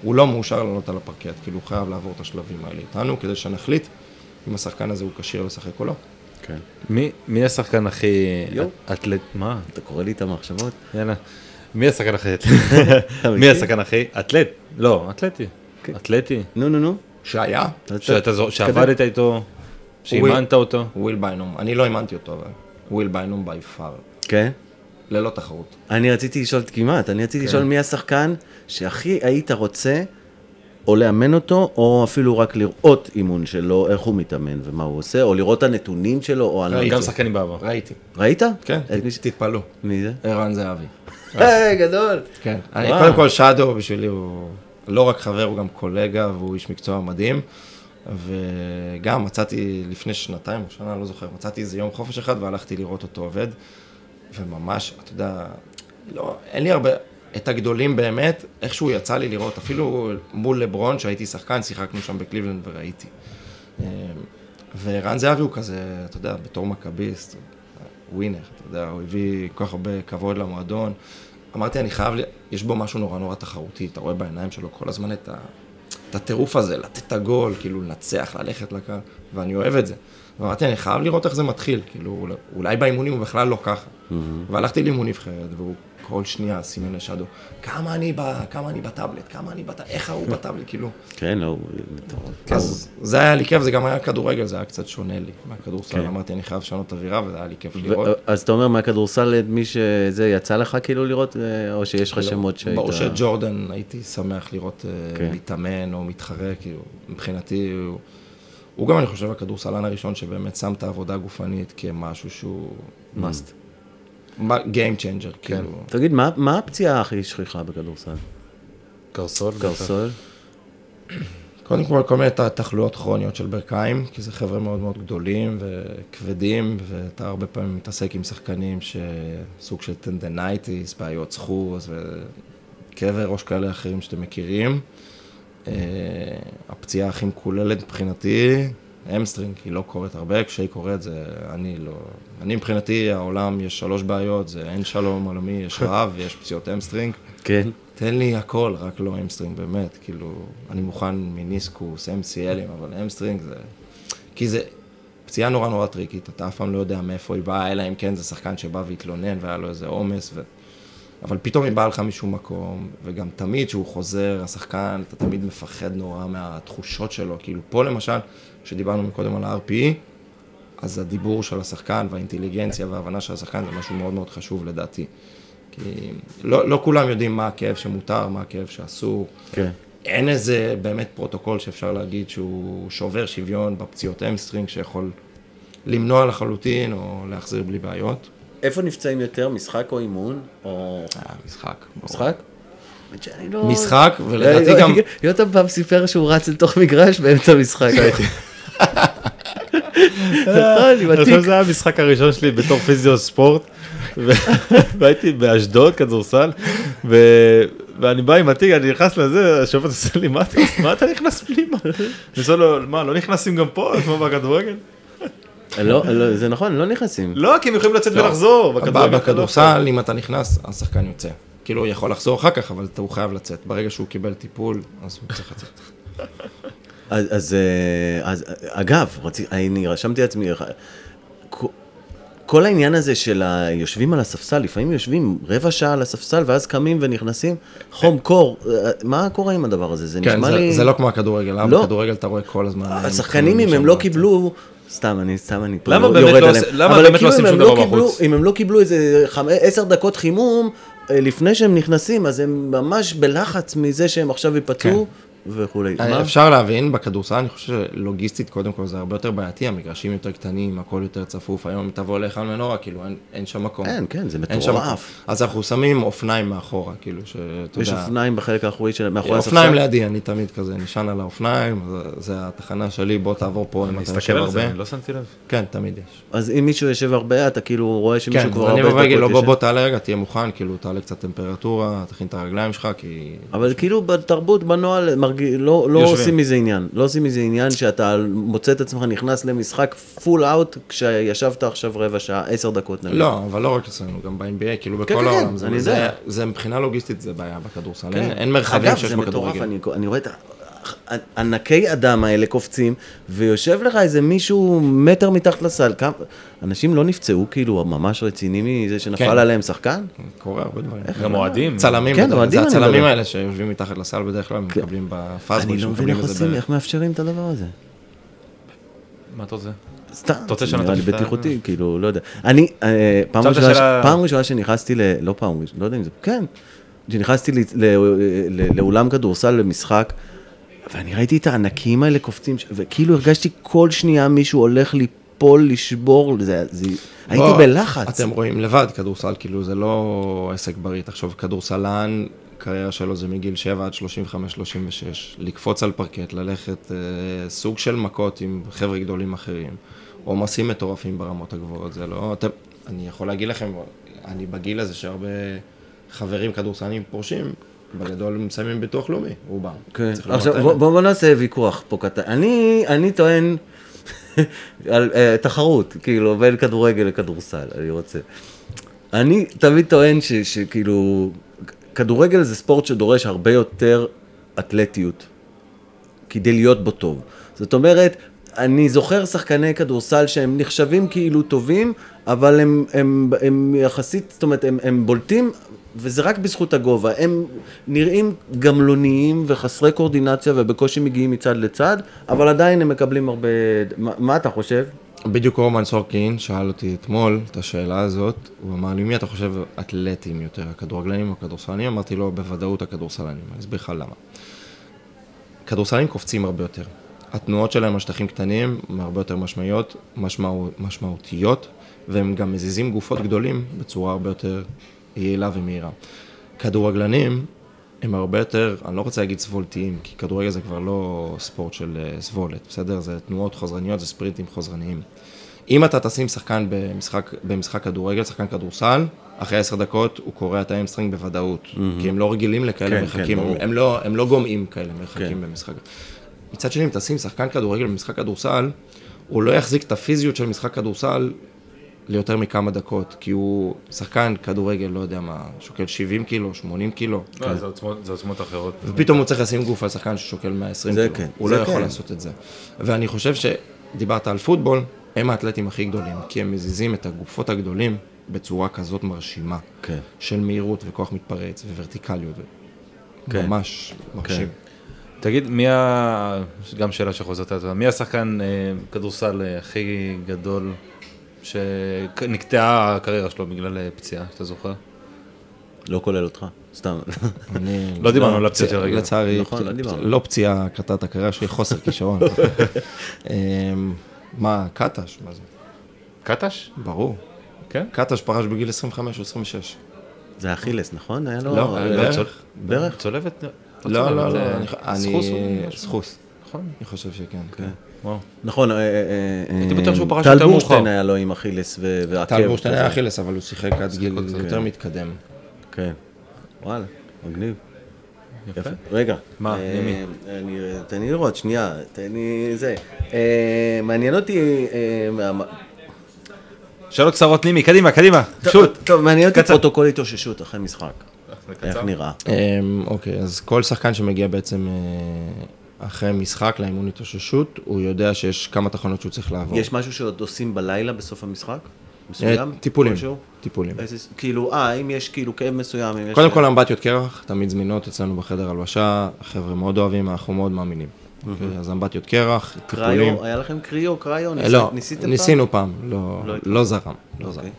הוא לא מאושר לעלות על הפרקט, כאילו הוא חייב לעבור את השלבים האלה איתנו, כדי שנחליט אם השחקן הזה הוא כשיר לשחק או לא. כן. מי, מי השחקן הכי. אתלט... מה? אתה קורא לי את המחשבות? יאללה. מי השחקן הכי מי? השחקן הכי אתלט? לא, אתלטי. כן. אתלטי. נו, נו, נו. שהיה, אתה- שאתה זו- שעבדת איתו, שאימנת אותו. וויל ביינום, אני לא אימנתי אותו, אבל וויל ביינום by far, כן? ללא תחרות. אני רציתי לשאול כמעט, אני רציתי לשאול מי השחקן שהכי היית רוצה או לאמן אותו, או אפילו רק לראות אימון שלו, איך הוא מתאמן ומה הוא עושה, או לראות את הנתונים שלו, או... על- גם שחקנים בעבר. ראיתי, ראית? כן, תתפלאו, מי זה? ערן זהבי. היי, גדול. כן. קודם כל שדו בשבילי הוא לא רק חבר, הוא גם קולגה והוא איש מקצוע מדהים. וגם מצאתי לפני שנתיים או שנה, לא זוכר, מצאתי איזה יום חופש אחד והלכתי לראות אותו עובד. וממש, אתה יודע, לא, אין לי הרבה, את הגדולים באמת, איכשהו יצא לי לראות, אפילו מול לברון, שהייתי שחקן, שיחקנו שם בקליבלנד וראיתי. אה, ורן זהבי הוא כזה, אתה יודע, בתור מכביסט, ווינר, אתה יודע, הוא הביא כל כך הרבה כבוד למועדון. אמרתי, אני חייב, יש בו משהו נורא נורא תחרותי, אתה רואה בעיניים שלו כל הזמן את, ה, את הטירוף הזה, לתת את הגול, כאילו לנצח, ללכת לקהל, ואני אוהב את זה. ואמרתי, אני חייב לראות איך זה מתחיל, כאילו, אולי- באימונים הוא בכלל לא ככה. והלכתי לאימון נבחרת, והוא כל שנייה סימן לשדו, כמה אני, ב, כמה אני בטאבלט, כמה אני בטאבלט, איך ההוא בטאבלט, כאילו. כן, לא, מטורף. אז זה היה לי כיף, זה גם היה כדורגל, זה היה קצת שונה לי מהכדורסל. כן. אמרתי, אני חייב לשנות את האווירה, וזה היה לי כיף לראות. אז אתה אומר מהכדורסל, מי שזה יצא לך כאילו לראות, אה, או שיש לך שמות שהיית... ברור שג'ורדן, הייתי שמח לראות אה, כן. מתאמן או מתחרה, כאילו, מבחינתי, הוא, הוא גם, אני חושב, הכדורסלן הראשון שבאמת שם את העבודה הגופנית כמשהו שהוא must. Game changer, כאילו. תגיד, מה- מה הפציעה הכי שכיחה בכדורסל? קרסול. קרסול? קודם כל, כל מיני תחלואות כרוניות של ברכיים, כי זה חבר'ה מאוד מאוד גדולים וכבדים, ואתה הרבה פעמים מתעסק עם שחקנים שסוג של טנדנייטיס, בעיות סחוס וכאבי ראש כאלה אחרים שאתם מכירים. אה, הפציעה הכי מקוללת מבחינתי, hamstring, היא לא קורית הרבה, כשהיא קורית זה אני לא... אני מבחינתי, העולם יש שלוש בעיות, זה אין שלום עולמי, יש רעב ויש פציעות hamstring. כן. תן לי הכל, רק לא hamstring, באמת, כאילו, אני מוכן מיניסקוס, MCL ים, אבל hamstring זה... כי זה פציעה נורא נורא טריקית, אתה אף פעם לא יודע מאיפה היא באה, אלא אם כן זה שחקן שבא והתלונן והיה לו איזה עומס, ו... אבל פתאום היא באה לך משום מקום, וגם תמיד כשהוא חוזר, השחקן, אתה תמיד מפחד נורא מהתחושות שלו, כאילו פה למשל, כשדיברנו מקודם על ה-RPE, אז הדיבור של השחקן והאינטליגנציה וההבנה של השחקן זה משהו מאוד מאוד חשוב לדעתי. כי לא, לא כולם יודעים מה הכאב שמותר, מה הכאב שאסור. כן. אין איזה באמת פרוטוקול שאפשר להגיד שהוא שובר שוויון בפציעות hamstring, שיכול למנוע לחלוטין או להחזיר בלי בעיות. איפה נפצעים יותר, משחק או אימון? או אה, משחק. משחק? לא- משחק, ולדעתי לא, גם... יותם פעם סיפר שהוא רץ לתוך מגרש באמצע המשחק. עם אני. חושב שזה היה המשחק הראשון שלי בתור פיזיו ספורט, והייתי באשדוד כדורסל, ו- ואני בא עם התיק, אני נכנס לזה, השופט עושה לי, "מה אתה- נכנס פנימה? אני עושה לו, מה, לא נכנסים גם פה, כמו בכדורגל? לא, לא, זה נכון, לא נכנסים. לא, כי הם יכולים לצאת לא. ולחזור, לא. בכדורסל, אם אתה נכנס, השחקן יוצא. כאילו, הוא יכול לחזור אחר כך, אבל הוא חייב לצאת. ברגע שהוא קיבל טיפול, אז הוא צריך לצאת. אז, אז, אה, אז אגב, רצי, אני רשמתי לעצמי, אה, כל- העניין הזה של היושבים על הספסל, לפעמים יושבים רבע שעה על הספסל ואז קמים ונכנסים, חום קור, אה, מה קורה עם הדבר הזה? זה כן, נשמע זה, לי... זה לא כמו הכדורגל, למה לא. בכדורגל אתה רואה כל הזמן... השחקנים, אם מתחממים הם לא. קיבלו, סתם, אני, סתם אני פה למה לא- יורד לא עליהם. למה באמת לא כאילו עושים אם שום לא דבר בחוץ? אם הם לא קיבלו איזה עשר דקות חימום, לפני שהם נכנסים, אז הם ממש בלחץ מזה שהם עכשיו ייפצעו, וכולי. אה? אפשר להבין, בכדורסל אני חושב שלוגיסטית קודם כל זה הרבה יותר בעייתי, המגרשים יותר קטנים, הכל יותר צפוף, היום אם תבוא להיכל מנורה, כאילו אין, אין שם מקום. אין, כן, זה. מטורף. אז אנחנו שמים אופניים מאחורה, כאילו, שאתה יש יודע, אופניים בחלק האחורי של מאחורי הספסל. אופניים לידי, אני תמיד כזה נשען על האופניים, זה- זה התחנה שלי, בוא תעבור פה אם אני אתה מסתכל יושב על זה, הרבה. אני לא שמתי לב. כן, תמיד יש. אז אם מישהו יושב הרבה, אתה כאילו רואה שמישהו כן, כבר אני הרבה ברגל, לא בוא תעלה רגע, תהיה מוכן, כאילו תעלה קצת טמפרטורה, תכין את הרגליים שלך, כי... אבל כאילו בתרבות, בנוהל, מרגיש לא, לא. עושים מזה עניין. לא עושים מזה עניין שאתה מוצא את עצמך נכנס למשחק פול אאוט, כשישבת עכשיו רבע שעה, עשר דקות נגיד. לא, אבל לא רק אצלנו, גם ב-NBA, כאילו כן, בכל כן, העולם. כן, זה- אני זה- יודע. זה מבחינה לוגיסטית זה בעיה בכדורסל. כן. אין- אין מרחבים שיש אגב, זה מטורף, בכדורגל. אני, אני רואה את ענקי אדם האלה קופצים, ויושב לך איזה מישהו מטר מתחת לסל. כמה, אנשים לא נפצעו, כאילו, ממש רציני מזה שנפל כן. עליהם שחקן? קורה הרבה דברים. גם אוהדים. צלמים, כן, אוהדים זה הצלמים מדבר. האלה שיושבים מתחת לסל בדרך כלל, מקבלים בפאסבוק, אני לא מבין איך עושים. איך מאפשרים את הדבר הזה. מה אתה רוצה? סתם, נראה לי? בטיחותי, כאילו, לא יודע. אני, אה, פעם ראשונה, שנכנסתי ל... לא פעם ראשונה, לא יודע אם זה... כן. שנכנסתי ל- ל- ל- לאולם כדורסל למשחק, ואני ראיתי את הענקים האלה קופצים, וכאילו הרגשתי כל שנייה מישהו הולך ליפול, לשבור, זה... זה- הייתי בוא, בלחץ. אתם רואים לבד כדורסל, כאילו זה לא עסק בריא. תחשוב, כדורסלן, קריירה שלו זה מגיל 7 עד 35-36. לקפוץ על פרקט, ללכת אה, סוג של מכות עם חבר'ה גדולים אחרים. עומסים מטורפים ברמות הגבוהות, זה לא... אתם, אני יכול להגיד לכם, אני בגיל הזה שהרבה חברים כדורסלנים פורשים, בגדול מסיימים ביטוח לאומי, רובם. כן. עכשיו, האמת. בוא, נעשה ויכוח פה קטן. אני, אני טוען על uh, תחרות, כאילו, בין כדורגל לכדורסל, אני רוצה. אני תמיד טוען ש, שכאילו, כדורגל זה ספורט שדורש הרבה יותר אתלטיות, כדי להיות בו טוב. זאת אומרת, אני זוכר שחקני כדורסל שהם נחשבים כאילו טובים, אבל הם, הם, הם יחסית, זאת אומרת, הם, הם בולטים, וזה רק בזכות הגובה. הם נראים גמלוניים וחסרי קואורדינציה ובקושי מגיעים מצד לצד, אבל עדיין הם מקבלים הרבה... מה, מה אתה חושב? בדיוק רומן סורקין שאל אותי אתמול את השאלה הזאת, הוא אמר לי, מי אתה חושב אתלטים יותר, הכדורגלנים או הכדורסלנים? אמרתי לו, בוודאות הכדורסלנים, אני אסביר לך למה. כדורסלנים קופצים הרבה יותר. התנועות שלהם על שטחים קטנים הן הרבה יותר משמעיות, משמעו, משמעותיות, והם גם מזיזים גופות גדולים בצורה הרבה יותר יעילה ומהירה. כדורגלנים הם הרבה יותר, אני לא רוצה להגיד סבולתיים, כי כדורגל זה כבר לא ספורט של אה, סבולת, בסדר? זה תנועות חוזרניות, זה ספרינטים חוזרניים. אם אתה תשים שחקן במשחק, במשחק כדורגל, שחקן כדורסל, אחרי עשר דקות הוא קורע את ה hamstring בוודאות, כי הם לא רגילים לכאלה כן, כן, מרחקים, ברור. הם, הם, לא, הם לא גומעים כאלה מרחקים כן. במשחק. מצד שני, אם תשים שחקן כדורגל במשחק כדורסל, הוא לא יחזיק את הפיזיות של משחק כדורסל ליותר מכמה דקות, כי הוא שחקן כדורגל, לא יודע מה, שוקל 70 קילו, 80 קילו, לא, זה עוצמות- זה עוצמות אחרות. ופתאום הוא צריך לשים גוף על שחקן ששוקל 120 זה קילו. כן, הוא זה לא יכול כן. לעשות את זה. ואני חושב שדיברת על פוטבול, הם האתלטים הכי גדולים, כי הם מזיזים את הגופות הגדולים בצורה כזאת מרשימה. כן. של מהירות וכוח מתפרץ וורטיקליות. כן. ממש מרשים. תגיד, מי ה... גם שאלה שחוזרת על עצמה, מי השחקן אה, כדורסל אה, הכי גדול שנקטעה הקריירה שלו בגלל אה, פציעה, שאתה זוכר? לא כולל אותך, סתם. אני... לא דיברנו על הפציעה של רגל. לצערי, נכון, לא. לא פציעה קטעה את הקריירה שלי, חוסר כישרון. אמ, מה, קטש? מה זה? קטש? ברור. כן? קטש פרש בגיל 25 או 26. זה אכילס, נכון? היה לו... לא, אה, בערך. צול- ברך? צולבת? לא, לא, לא, אה, סחוס? סחוס. נכון. אני חושב שכן. וואו. נכון, אה, אה, אה, הייתי בטוח שהוא פרש טל בורשטיין. היה לו עם אכילס ועקב. טל בורשטיין היה. אכילס, אבל הוא שיחק עד גיל יותר מתקדם. כן. וואלה, מגניב. יפה. רגע. מה, למי? אני, תן לי לראות, שנייה, תן לי זה. מעניין אותי... שאלות קצרות נימי, קדימה, קדימה, shoot. טוב, מעניין אותי. פרוטוקול התאוששות אחרי משחק. איך? נראה? אמ, אוקיי, אז כל שחקן שמגיע בעצם אחרי משחק לאימון התאוששות, הוא יודע שיש כמה תחנות שהוא צריך לעבור. יש משהו שעוד עושים בלילה בסוף המשחק? אה, מסוים? טיפולים, כלשהו? טיפולים. איזה, כאילו, אה, אם יש כאילו כאב מסוים, אם יש... קודם כל אמבטיות קרח, תמיד זמינות אצלנו בחדר הלבשה, החבר'ה מאוד אוהבים, אנחנו מאוד מאמינים. אז אמבטיות קרח, טיפולים. היה לכם קריו, קריו? אה, לא, ניסיתם פעם? ניסינו פעם, לא, לא לא זרם, לא אוקיי.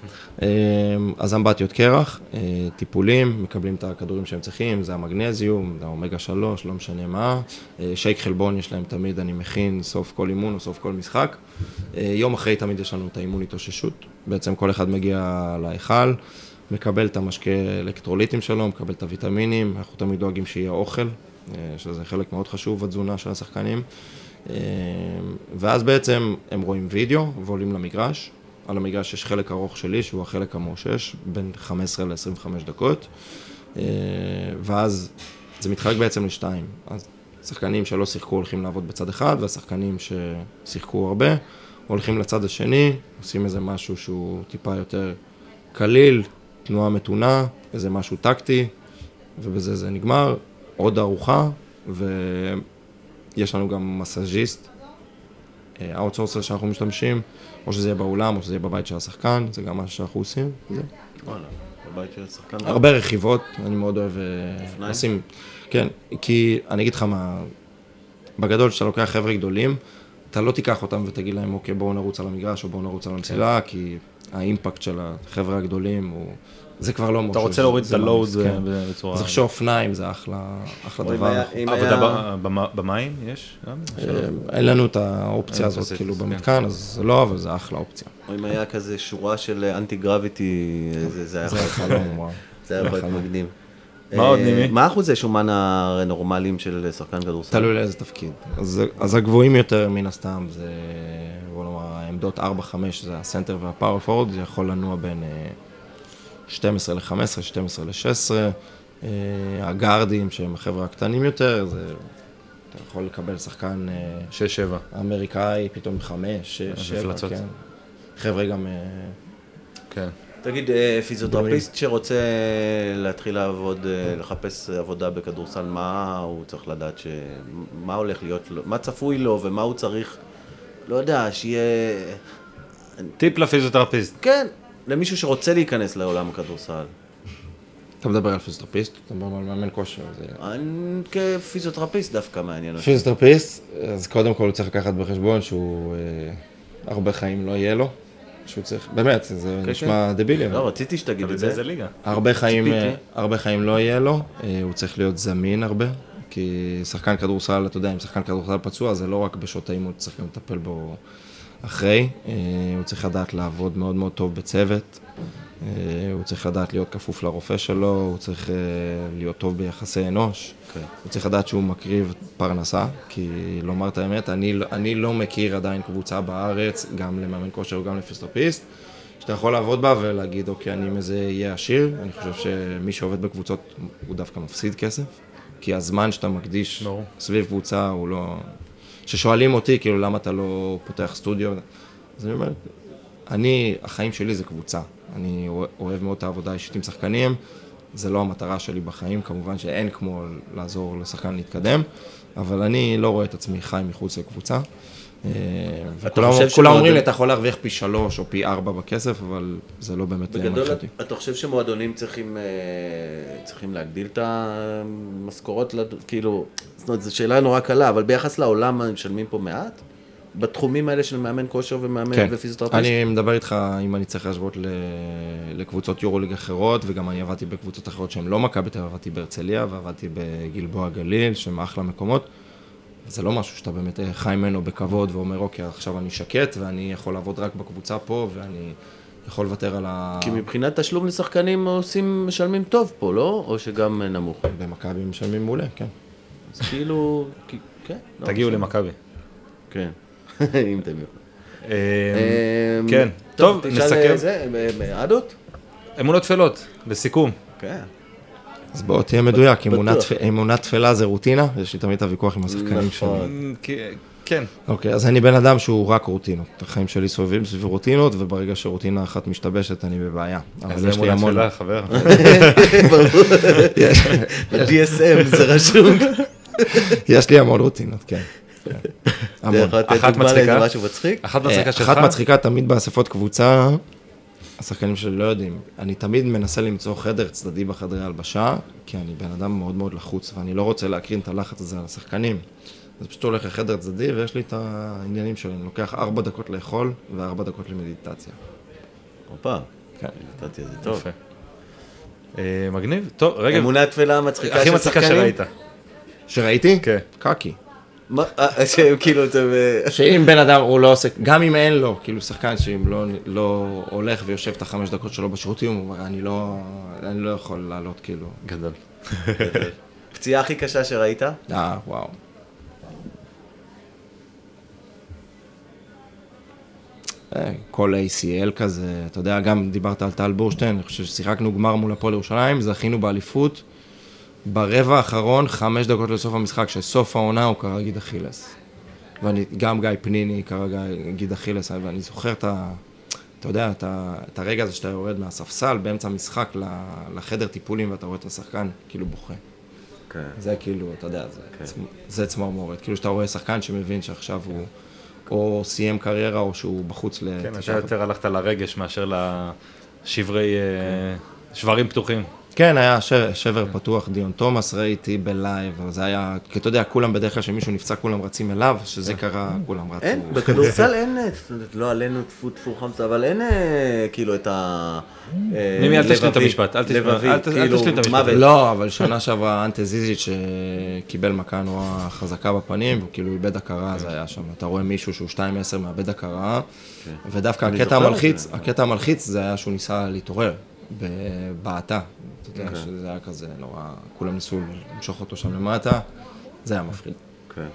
אמ, אז אמבטיות קרח, אה, טיפולים, מקבלים את הכדורים שהם צריכים, זה המגנזיום, זה האומגה 3, לא משנה מה. אה, שייק חלבון יש להם תמיד, אני מכין סוף כל אימון או סוף כל משחק. יום אחרי תמיד יש לנו את האימון התאוששות. בעצם כל אחד מגיע להיכל, מקבל את המשקה אלקטרוליטים שלו, מקבל את הוויטמינים, אנחנו תמיד דואגים שיהיה אוכל, שזה חלק מאוד חשוב בתזונה של השחקנים. אה, ואז בעצם הם רואים וידאו ועולים למגרש. על המגרש יש חלק ארוך שלי, שהוא החלק המאושש, בין 15 ל-25 דקות. אה, ואז זה מתחלק בעצם לשתיים. אז שחקנים שלא שיחקו הולכים לעבוד בצד אחד, והשחקנים ששיחקו הרבה הולכים לצד השני, עושים איזה משהו שהוא טיפה יותר קליל, תנועה מתונה, איזה משהו טקטי, ובזה זה נגמר. עוד ארוחה, ויש לנו גם מסאז'יסט, האוטסורסר שאנחנו משתמשים, או שזה יהיה באולם, או שזה יהיה בבית של השחקן, זה גם מה שאנחנו עושים. זה. וואלה, בבית של שחקן. הרבה רכיבות, אני מאוד אוהב אה? לשים, כן, כי אני אגיד לך מה, בגדול כשאתה לוקח חבר'ה גדולים, אתה לא תיקח אותם ותגיד להם, אוקיי, בואו נרוץ על המגרש או בואו נרוץ על המסילה, כן. כי האימפקט של החבר'ה הגדולים הוא, זה כבר לא אתה משהו, רוצה זה- להוריד את זה הלואוד כן. בצורה... אז עכשיו אופניים זה אחלה, דבר. עבודה במים יש? אה, אין לנו את האופציה הזאת כאילו כן. במתקן, אז לא, אבל זה אחלה אופציה. או אם היה כזה שורה של אנטי גרביטי, זה זה היה זה חלום. זה היה יכול. מגניב. מה עוד, אה, נימי? מה אחוזי שומן הנורמליים של שחקן כדורסל? תלוי לאיזה תפקיד. אז, אז הגבוהים יותר מן הסתם זה, בוא נאמר, העמדות 4-5 זה הסנטר והפאור פורד, זה יכול לנוע בין אה, 12 ל-15, 12 ל-16. אה, הגארדים שהם החבר'ה הקטנים יותר, זה, אתה יכול לקבל שחקן אה, 6-7. אמריקאי, פתאום 5, 6, 7, מפלצות. כן. חבר'ה גם... אה, כן. תגיד, אה, פיזיותרפיסט שרוצה להתחיל לעבוד, אה, לחפש עבודה בכדורסל, מה הוא צריך לדעת, ש... מה הולך להיות לו, מה צפוי לו ומה הוא צריך, לא יודע, שיהיה... טיפ לפיזיותרפיסט. כן, למישהו שרוצה להיכנס לעולם הכדורסל. אתה מדבר על פיזיותרפיסט, אתה מדבר על מאמן כושר. זה... אני כפיזיותרפיסט דווקא מעניין אותי. פיזיותרפיסט, אז קודם כל הוא צריך לקחת בחשבון שהוא אה, הרבה חיים לא יהיה לו, שהוא צריך, באמת, זה כן, נשמע דבילי, אבל לא, רציתי שתגיד את זה. הרבה חיים. אה, הרבה חיים לא יהיה לו, אה, הוא צריך להיות זמין הרבה, כי שחקן כדורסל, אתה יודע, אם שחקן כדורסל פצוע, זה לא רק בשעות האימון, צריך גם לטפל בו אחרי, אה, הוא צריך לדעת לעבוד מאוד מאוד טוב בצוות, אה, הוא צריך לדעת להיות כפוף לרופא שלו, הוא צריך אה, להיות טוב ביחסי אנוש. כן. הוא צריך לדעת שהוא מקריב פרנסה, כי לומר את האמת, אני, לא- אני לא מכיר עדיין קבוצה בארץ, גם למאמן כושר וגם לפיסטרפיסט, שאתה יכול לעבוד בה ולהגיד, אוקיי, אני מזה אהיה עשיר. אני חושב שמי שעובד בקבוצות, הוא דווקא מפסיד כסף, כי הזמן שאתה מקדיש ברור. סביב קבוצה הוא לא... כששואלים אותי, כאילו, למה אתה לא פותח סטודיו, אז אני אומר, אני, החיים שלי זה קבוצה. אני אוהב מאוד את העבודה האישית עם שחקנים, זה לא המטרה שלי בחיים, כמובן שאין כמו לעזור לשחקן להתקדם, אבל אני לא רואה את עצמי חי מחוץ לקבוצה. אה, וכולם כולם אומרים לי, אתה יכול להרוויח פי שלוש או פי ארבע בכסף, אבל זה לא באמת בגדול, מנחה אותי. אתה חושב שמועדונים צריכים, אה, צריכים להגדיל את המשכורות, כאילו, זאת אומרת, זו שאלה נורא קלה, אבל ביחס לעולם הם משלמים פה מעט? בתחומים האלה של מאמן כושר ומאמן כן, ופיזיותרפיסט? אני מדבר איתך, אם אני צריך להשוות לקבוצות יורוליג אחרות, וגם אני עבדתי בקבוצות אחרות שהן לא מכבי תל אביב, עבדתי בהרצליה ועבדתי בגלבוע גליל, שהם אחלה מקומות. זה לא משהו שאתה באמת חי ממנו בכבוד ואומר, אוקיי, עכשיו אני שקט ואני יכול לעבוד רק בקבוצה פה ואני יכול לוותר על ה... כי מבחינת תשלום לשחקנים עושים, משלמים טוב פה, לא? או שגם אה, נמוך? במכבי משלמים מעולה, כן. אז כאילו, כן. לא, תגיעו. למכבי. כן, אם אתם יכולים. אה, אמ, כן, טוב, נסכם. אה, זה, אה, אה, עדות? אמונות טפלות, לסיכום. כן. אז בוא תהיה מדויק, אמונה אמונה תפלה זה רוטינה, יש לי תמיד את הוויכוח עם השחקנים שלי. נכון. כי- כן, אוקיי, אז אני בן אדם שהוא רק רוטינות. החיים שלי סובבים סביב רוטינות, וברגע שרוטינה אחת משתבשת, אני בבעיה. אבל איזה יש לי אמונה המון... תפלה, חבר. ב-DSM זה רשום. יש לי המון רוטינות, כן. המון. אחת מצחיקה? אחת מצחיקה שלך. אחת מצחיקה תמיד באספות קבוצה, השחקנים שלי לא יודעים. אני תמיד מנסה למצוא חדר צדדי בחדרי הלבשה, כי אני בן אדם מאוד מאוד לחוץ, ואני לא רוצה להקרין את הלחץ הזה על השחקנים. אז פשוט הולך לחדר צדדי, ויש לי את העניינים שלי. אני לוקח ארבע דקות לאכול וארבע דקות למדיטציה. הופה, כן. את זה טוב. יפה. אה, מגניב. טוב, רגע, אמונה תפלה מצחיקה הכי של מצחיקה שחקנים? שראית. שראיתי? כן. קקי. מה, אה, שהם כאילו, אתם... אה, שאם בן אדם, הוא לא עושה, גם אם אין לו, כאילו שחקן שאם לא, לא הולך ויושב את החמש דקות שלו בשירותים, הוא אומר, אני לא, אני לא יכול לעלות, כאילו. גדול. פציעה הכי קשה שראית? אה, וואו. אה, כל ACL כזה, אתה יודע, גם דיברת על טל בורשטיין, אני חושב ששיחקנו גמר מול הפועל ירושלים, זכינו באליפות, ברבע האחרון, חמש דקות לסוף המשחק, שסוף העונה הוא קרא גיד אכילס. ואני, גם גיא פניני קרא גיד אכילס, ואני זוכר את ה... אתה יודע, את, ה, את הרגע הזה שאתה יורד מהספסל באמצע המשחק ל- לחדר טיפולים ואתה רואה את השחקן כאילו בוכה. כן. זה כאילו, אתה יודע, זה, צמ- זה צמרמורת. כאילו שאתה רואה שחקן שמבין שעכשיו הוא או סיים קריירה או שהוא בחוץ כן, אתה יותר הלכת לרגש מאשר לשברי, אה, שברים פתוחים. כן, היה שבר, שבר פתוח, דיון תומאס ראיתי בלייב, זה היה, כי אתה יודע, כולם בדרך כלל כשמישהו נפצע כולם רצים אליו, שזה קרה, כולם רצו. אין, בכדורסל אין, אה, לא עלינו טפו טפו חמסה, אבל אין אה, כאילו את ה... אה, מימי, אל תשלים את. המשפט, אל תשמע- לבבי, אל ת- אל כאילו, תשלים את המשפט. לא, אבל שנה שעברה אנטה זיזיץ' שקיבל מכה נורא חזקה בפנים, והוא כאילו איבד הכרה, זה היה שם. אתה רואה מישהו שהוא 2-10 מאבד הכרה, ודווקא אני הקטע המלחיץ. הקטע המלחיץ זה היה שהוא ניסה להתעורר בבעתה. אתה יודע שזה היה כזה נורא, כולם ניסו למשוך אותו שם למטה, זה היה מפחיד. כן.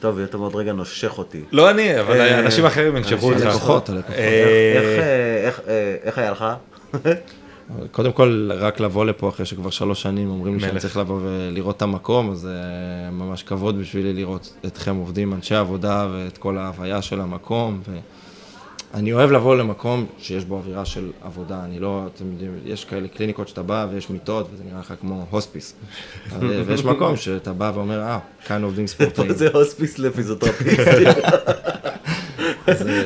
טוב, אתה עוד רגע נושך אותי. לא אני, אבל אה, אנשים אחרים ינשכו אותך. הלקוחות, הלקוחות. אה, איך, אה, איך, אה, איך היה לך? קודם כל, רק לבוא לפה אחרי שכבר שלוש שנים אומרים לי שאני. צריך לבוא ולראות את המקום, אז זה ממש כבוד בשבילי לראות אתכם עובדים, אנשי עבודה ואת כל ההוויה של המקום. ואני אוהב לבוא למקום שיש בו אווירה של עבודה, אני לא, אתם יודעים, יש כאלה קליניקות שאתה בא ויש מיטות וזה נראה לך כמו הוספיס. אבל- ויש מקום שאתה בא ואומר, אה, כאן עובדים ספורטאים. זה הוספיס לפיזיותרפיסטים. אז אה,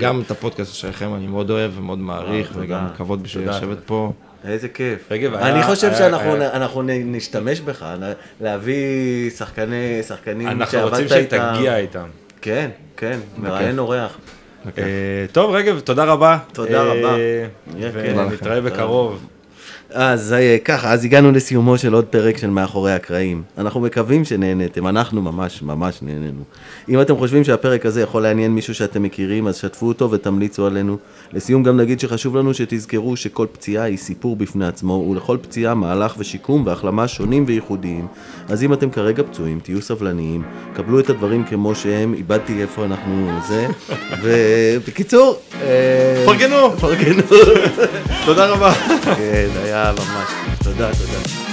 גם את הפודקאסט שלכם אני מאוד אוהב ומאוד מעריך, תודה. וגם כבוד בשביל. לשבת פה. איזה כיף. רגב, היה- אני חושב היה- שאנחנו היה- אנחנו נ- נשתמש בך, נ- להביא שחקני, שחקנים אנחנו רוצים שעבדת איתם. שתגיע איתם. כן, כן, מראיין אורח. אה, טוב, רגב, תודה רבה. תודה אה, רבה. כיף. ונתראה בקרוב. אז אה, ככה, אז הגענו לסיומו של עוד פרק של מאחורי הקרעים. אנחנו מקווים שנהנתם, אנחנו ממש ממש נהנינו. אם אתם חושבים שהפרק הזה יכול לעניין מישהו שאתם מכירים, אז שתפו אותו ותמליצו עלינו. לסיום גם נגיד שחשוב לנו שתזכרו שכל פציעה היא סיפור בפני עצמו, ולכל פציעה מהלך ושיקום והחלמה שונים וייחודיים. אז אם אתם כרגע פצועים, תהיו סבלניים, קבלו את הדברים כמו שהם, איבדתי איפה אנחנו זה, ובקיצור, אה, פרגנו. פרגנו. תודה רבה. כן, היה ממש, תודה, תודה.